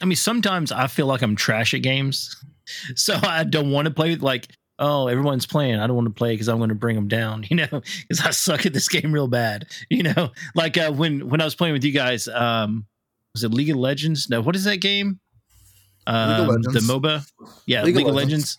[SPEAKER 2] I mean, sometimes I feel like I'm trash at games, so I don't want to play. Like oh, everyone's playing. I don't want to play because I'm going to bring them down, you know, because I suck at this game real bad, you know. Like uh, when when I was playing with you guys, um, was it League of Legends? No, what is that game? Um, the MOBA, yeah, League, League of Legends. Legends.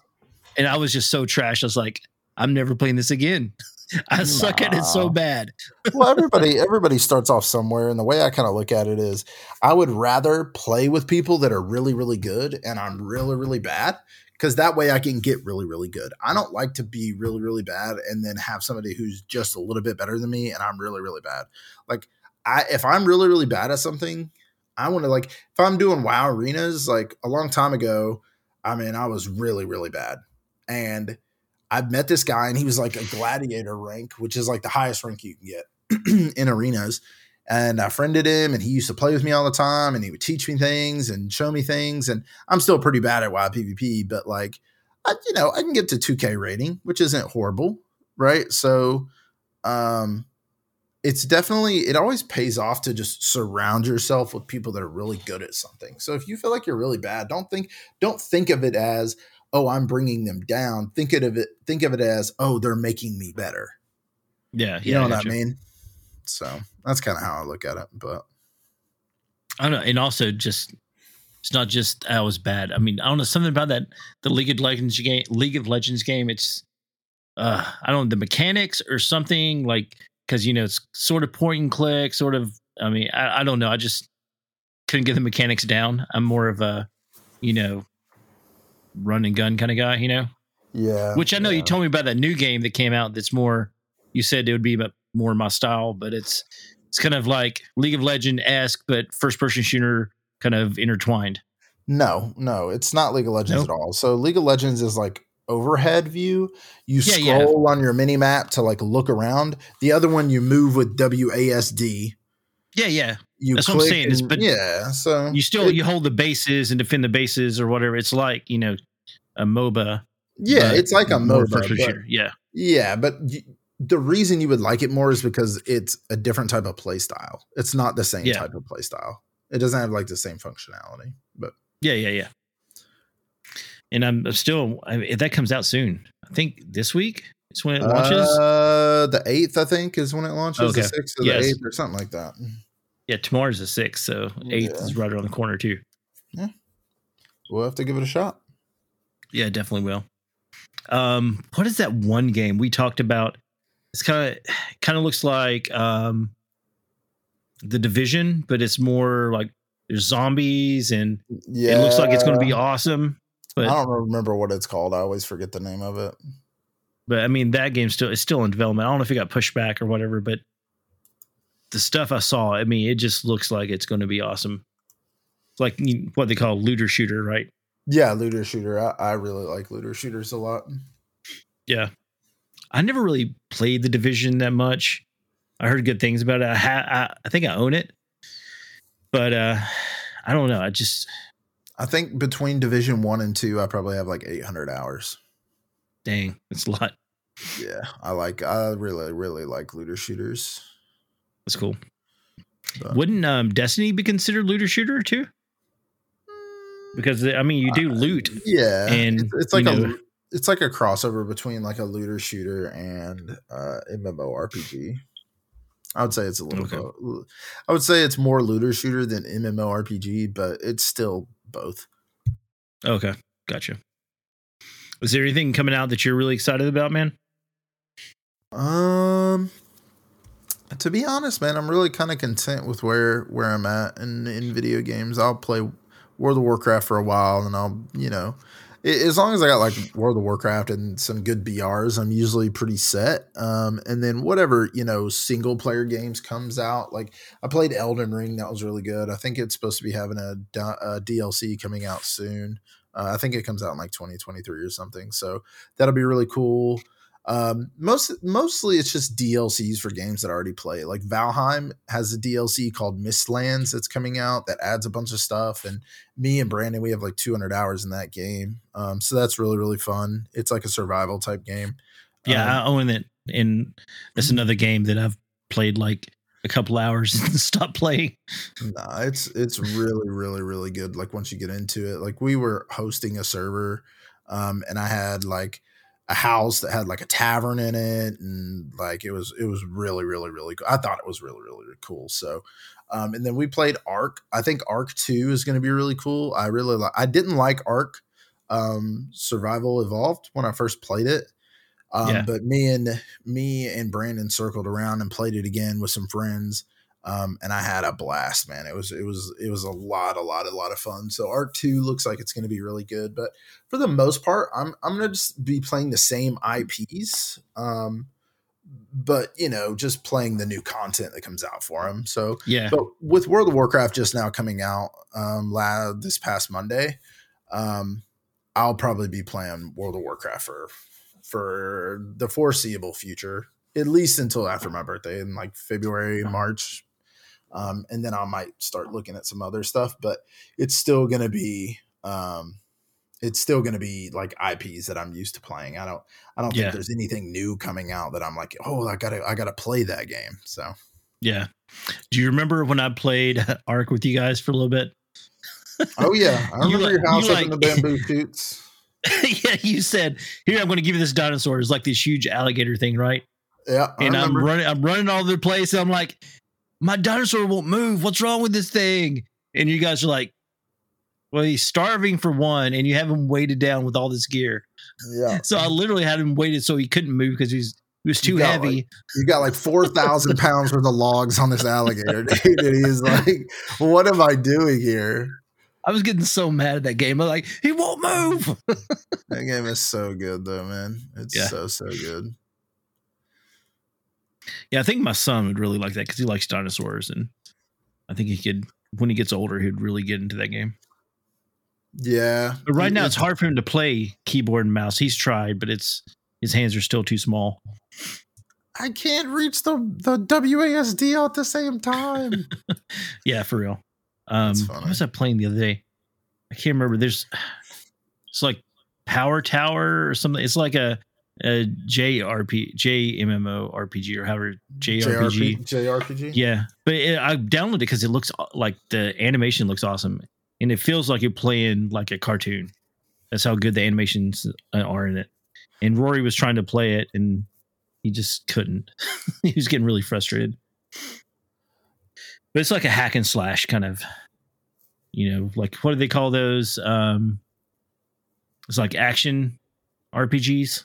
[SPEAKER 2] And I was just so trash. I was like, I'm never playing this again. I suck at it so bad.
[SPEAKER 1] well, everybody everybody starts off somewhere, and the way I kind of look at it is, I would rather play with people that are really really good, and I'm really really bad, because that way I can get really really good. I don't like to be really really bad and then have somebody who's just a little bit better than me, and I'm really really bad. Like I, if I'm really really bad at something, I want to like if I'm doing WoW arenas, like a long time ago, I mean I was really really bad, and I met this guy and he was like a gladiator rank, which is like the highest rank you can get in arenas. And I friended him and he used to play with me all the time and he would teach me things and show me things. And I'm still pretty bad at WoW PvP, but like, I, you know, I can get to 2K rating, which isn't horrible. Right. So, um, it's definitely, it always pays off to just surround yourself with people that are really good at something. So if you feel like you're really bad, don't think, don't think of it as, oh, I'm bringing them down. Think of it, think of it as, oh, they're making me better.
[SPEAKER 2] Yeah,
[SPEAKER 1] You
[SPEAKER 2] yeah,
[SPEAKER 1] know what I
[SPEAKER 2] gotcha.
[SPEAKER 1] mean? So that's kind of how I look at it. But
[SPEAKER 2] I don't know, and also just it's not just I was bad. I mean, I don't know something about that the League of Legends game, League of Legends game. It's uh, I don't know the mechanics or something like because you know it's sort of point and click, sort of. I mean, I, I don't know. I just couldn't get the mechanics down. I'm more of a you know run and gun kind of guy, you know.
[SPEAKER 1] yeah,
[SPEAKER 2] Which I know you told me about that new game that came out. That's more. You said it would be m- more my style, but it's it's kind of like League of Legend esque, but first person shooter kind of intertwined.
[SPEAKER 1] No, no, it's not League of Legends
[SPEAKER 2] Nope.
[SPEAKER 1] at all. So League of Legends is like overhead view. You
[SPEAKER 2] Yeah, yeah.
[SPEAKER 1] scroll on your mini map to like look around. The other one you move with WASD.
[SPEAKER 2] Yeah, yeah.
[SPEAKER 1] You
[SPEAKER 2] That's what I'm saying,
[SPEAKER 1] and-
[SPEAKER 2] but
[SPEAKER 1] yeah, so
[SPEAKER 2] You still
[SPEAKER 1] it-
[SPEAKER 2] you hold the bases and defend the bases or whatever. It's like you know a MOBA.
[SPEAKER 1] yeah, it's like a MOBA. but-
[SPEAKER 2] Yeah,
[SPEAKER 1] Yeah, but the reason you would like it more is because it's a different type of play style. It's not the same
[SPEAKER 2] Yeah.
[SPEAKER 1] type of play style. It doesn't have like the same functionality. But
[SPEAKER 2] yeah, yeah, yeah. And I'm still I mean, that comes out soon. I think this week is when it launches.
[SPEAKER 1] Uh, the eighth, I think, is when it launches.
[SPEAKER 2] Okay.
[SPEAKER 1] The sixth or
[SPEAKER 2] Yes.
[SPEAKER 1] the eighth or something like that.
[SPEAKER 2] yeah, tomorrow's the sixth, so eighth
[SPEAKER 1] Yeah.
[SPEAKER 2] is right around the corner too.
[SPEAKER 1] Yeah, We'll have to give it a shot.
[SPEAKER 2] Yeah, definitely will. Um, what is that one game we talked about? It's kind of kind of looks like um the division, but it's more like there's zombies and
[SPEAKER 1] Yeah,
[SPEAKER 2] it looks like it's going to be awesome.
[SPEAKER 1] I don't remember what it's called. I always forget the name of it.
[SPEAKER 2] but I mean that game still is still in development. I don't know if it got pushed back or whatever, but the stuff I saw, I mean, it just looks like it's going to be awesome. It's like what they call looter shooter, right?
[SPEAKER 1] Yeah, looter shooter. I, I really like looter shooters a lot.
[SPEAKER 2] Yeah. I never really played the division that much. I heard good things about it. I ha- I, I think I own it. But uh I don't know. I just
[SPEAKER 1] I think between Division One and Two, I probably have like 800 hours.
[SPEAKER 2] dang, it's a lot.
[SPEAKER 1] Yeah, I like. I really, really like looter shooters.
[SPEAKER 2] That's cool. Wouldn't um Destiny be considered looter shooter too? Because I mean you do loot.
[SPEAKER 1] Yeah,
[SPEAKER 2] And,
[SPEAKER 1] it's, it's like a
[SPEAKER 2] know-
[SPEAKER 1] it's like a crossover between like a looter shooter and uh MMORPG. I would say it's a little.
[SPEAKER 2] Okay.
[SPEAKER 1] bo- I would say it's more looter shooter than MMORPG, but it's still both.
[SPEAKER 2] Okay, gotcha. Is there anything coming out that you're really excited about, man?
[SPEAKER 1] Um, to be honest, man, I'm really kind of content with where where I'm at in in video games. I'll play World of Warcraft for a while, and I'll you know, as long as I got like World of Warcraft and some good BRs, I'm usually pretty set. Um, and then whatever you know, single player games comes out, like I played Elden Ring, that was really good. I think it's supposed to be having a DLC coming out soon. Uh, I think it comes out in like 2023 or something. So that'll be really cool. Um, most mostly it's just DLCs for games that I already play. Like Valheim has a DLC called Mistlands that's coming out that adds a bunch of stuff. And me and Brandon, we have like 200 hours in that game. Um, so that's really really fun. It's like a survival type game.
[SPEAKER 2] Yeah,
[SPEAKER 1] Um,
[SPEAKER 2] I own it, and that's another game that I've played like a couple hours and stopped playing.
[SPEAKER 1] Nah, it's it's really really really good. Like once you get into it, like we were hosting a server, um, and I had like a house that had like a tavern in it, and like it was it was really really really. cool. I thought it was really really, really cool. So, um, and then we played Ark. I think Ark Two is going to be really cool. I really like. I didn't like Ark, um, Survival Evolved when I first played it. Um,
[SPEAKER 2] Yeah.
[SPEAKER 1] But me and me and Brandon circled around and played it again with some friends, um, and I had a blast, man. It was it was it was a lot, a lot, a lot of fun. So Ark Two looks like it's going to be really good, but for the most part, I'm I'm going to just be playing the same IPs. Um, but you know, just playing the new content that comes out for them. So
[SPEAKER 2] Yeah.
[SPEAKER 1] but with World of Warcraft just now coming out um la- this past Monday, um I'll probably be playing World of Warcraft for for the foreseeable future, at least until after my birthday in like February, March. Um and then I might start looking at some other stuff, but it's still going to be um it's still going to be like IPs that I'm used to playing. I don't I don't
[SPEAKER 2] Yeah.
[SPEAKER 1] think there's anything new coming out that I'm like, "Oh, I got to I got to play that game." So
[SPEAKER 2] Yeah. Do you remember when I played Ark with you guys for a little bit?
[SPEAKER 1] Oh yeah, I
[SPEAKER 2] You
[SPEAKER 1] remember
[SPEAKER 2] like-
[SPEAKER 1] your house
[SPEAKER 2] you
[SPEAKER 1] up in the bamboo shoots.
[SPEAKER 2] yeah, you said, "Here, I'm going to give you this dinosaur." It's like this huge alligator thing, right?
[SPEAKER 1] Yeah, I
[SPEAKER 2] and I'm running, I'm running all over the place. And I'm like, "My dinosaur won't move. What's wrong with this thing?" And you guys are like, "Well, he's starving for one, and you have him weighted down with all this gear."
[SPEAKER 1] yeah,
[SPEAKER 2] So I literally had him weighted so he couldn't move because he's he was too
[SPEAKER 1] got,
[SPEAKER 2] heavy.
[SPEAKER 1] like- you got like four thousand pounds worth of logs on this alligator, dude. And he's like, "What am I doing here?"
[SPEAKER 2] I was getting so mad at that game. I'm like, "He won't move."
[SPEAKER 1] That game is so good, though, man. It's
[SPEAKER 2] Yeah.
[SPEAKER 1] so so good.
[SPEAKER 2] Yeah, I think my son would really like that because he likes dinosaurs, and I think he could when he gets older, he'd really get into that game.
[SPEAKER 1] Yeah,
[SPEAKER 2] But right now,
[SPEAKER 1] It-
[SPEAKER 2] it's hard for him to play keyboard and mouse. He's tried, but it's his hands are still too small.
[SPEAKER 1] I can't reach the the WASD at the same time.
[SPEAKER 2] Yeah, for real. Um, what was I playing the other day? I can't remember. There's, it's like Power Tower or something. It's like a a JRP JMMO RPG or however JRPG.
[SPEAKER 1] JRPG.
[SPEAKER 2] Yeah, but it, I downloaded it because it looks like the animation looks awesome, and it feels like you're playing like a cartoon. That's how good the animations uh, are in it. And Rory was trying to play it, and he just couldn't. he was getting really frustrated. But it's like a hack and slash kind of, you know, like what do they call those? Um, it's like action RPGs.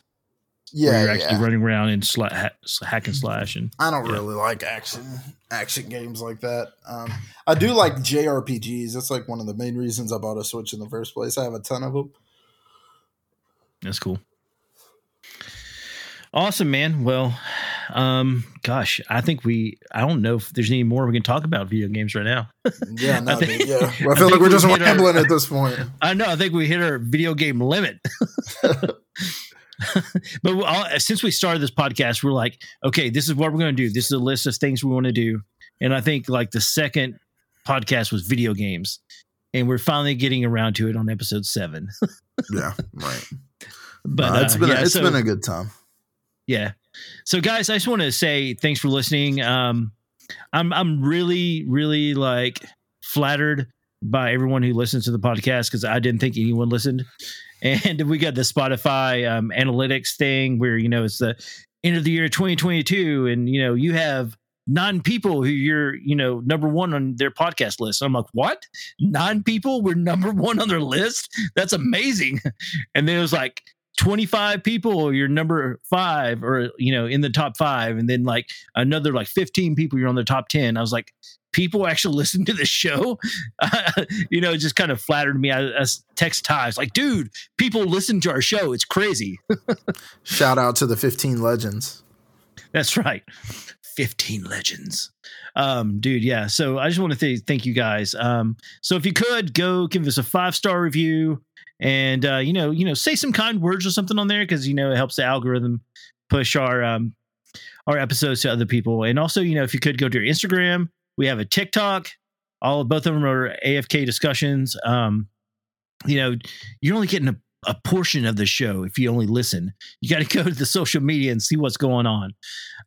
[SPEAKER 1] Yeah,
[SPEAKER 2] you're actually
[SPEAKER 1] yeah.
[SPEAKER 2] running around and sla- ha- hack and slash and
[SPEAKER 1] I don't
[SPEAKER 2] Yeah.
[SPEAKER 1] really like action action games like that. Um, I do like JRPGs. That's like one of the main reasons I bought a Switch in the first place. I have a ton of them.
[SPEAKER 2] That's cool. Awesome, man. Well, um, gosh, I think we I don't know if there's any more we can talk about video games right now.
[SPEAKER 1] Yeah, no,
[SPEAKER 2] I think-
[SPEAKER 1] dude, yeah. Well, I
[SPEAKER 2] I
[SPEAKER 1] feel
[SPEAKER 2] think
[SPEAKER 1] like we're
[SPEAKER 2] we
[SPEAKER 1] just
[SPEAKER 2] hit our-
[SPEAKER 1] rambling at this point.
[SPEAKER 2] I know, I think we hit our video game limit. but since we started this podcast, we're like, okay, this is what we're going to do. This is a list of things we want to do. And I think like the second podcast was video games. And we're finally getting around to it on episode seven.
[SPEAKER 1] Yeah, right.
[SPEAKER 2] But
[SPEAKER 1] Uh, it's
[SPEAKER 2] uh,
[SPEAKER 1] been
[SPEAKER 2] yeah,
[SPEAKER 1] a, it's
[SPEAKER 2] so-
[SPEAKER 1] been a good time.
[SPEAKER 2] Yeah. So guys, I just want to say thanks for listening. Um I'm I'm really really like flattered by everyone who listens to the podcast cuz I didn't think anyone listened. And we got the Spotify um, analytics thing where you know it's the end of the year 2022 and you know you have nine people who you're you know number one on their podcast list. I'm like, what? Nine people were number one on their list? That's amazing. And then it was like 25 people you're number five or you know in the top five and then like another like 15 people you're on the top 10 i was like people actually listen to the show you know it just kind of flattered me i, I text ties like dude people listen to our show it's crazy
[SPEAKER 1] Shout out to the 15 legends.
[SPEAKER 2] That's right. 15 legends. Um, dude, yeah. So I just want to th- thank you guys. Um, so if you could go give us a five star review and uh, you know, you know, say some kind words or something on there because you know it helps the algorithm push our um our episodes to other people. And also, you know, if you could go to your Instagram, we have a TikTok. All both of them are AFK discussions. Um, you know, you're only getting a, a portion of the show if you only listen. You got to go to the social media and see what's going on.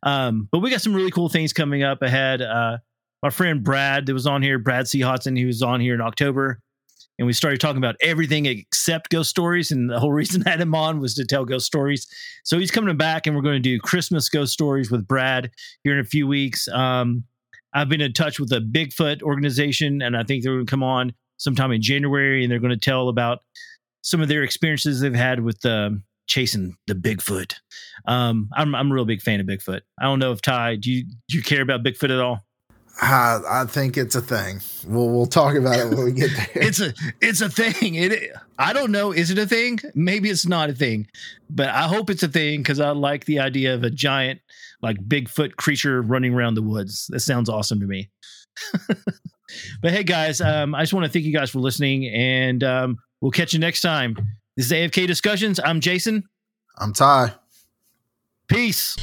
[SPEAKER 2] Um, but we got some really cool things coming up ahead. Uh, our friend Brad that was on here, Brad C. Hodson, he was on here in October. And we started talking about everything except ghost stories. And the whole reason I had him on was to tell ghost stories. So he's coming back and we're going to do Christmas ghost stories with Brad here in a few weeks. Um, I've been in touch with the Bigfoot organization, and I think they're going to come on sometime in January and they're going to tell about some of their experiences they've had with um, chasing the Bigfoot. Um, I'm I'm a real big fan of Bigfoot. I don't know if Ti, do you do you care about Bigfoot at all?
[SPEAKER 1] I, I think it's a thing. We'll we'll talk about it when we get there.
[SPEAKER 2] it's a it's a thing. It I don't know. Is it a thing? Maybe it's not a thing, but I hope it's a thing because I like the idea of a giant like Bigfoot creature running around the woods. That sounds awesome to me. but hey, guys, um, I just want to thank you guys for listening, and um, we'll catch you next time. This is AFK Discussions. I'm Jason.
[SPEAKER 1] I'm Ti.
[SPEAKER 2] Peace.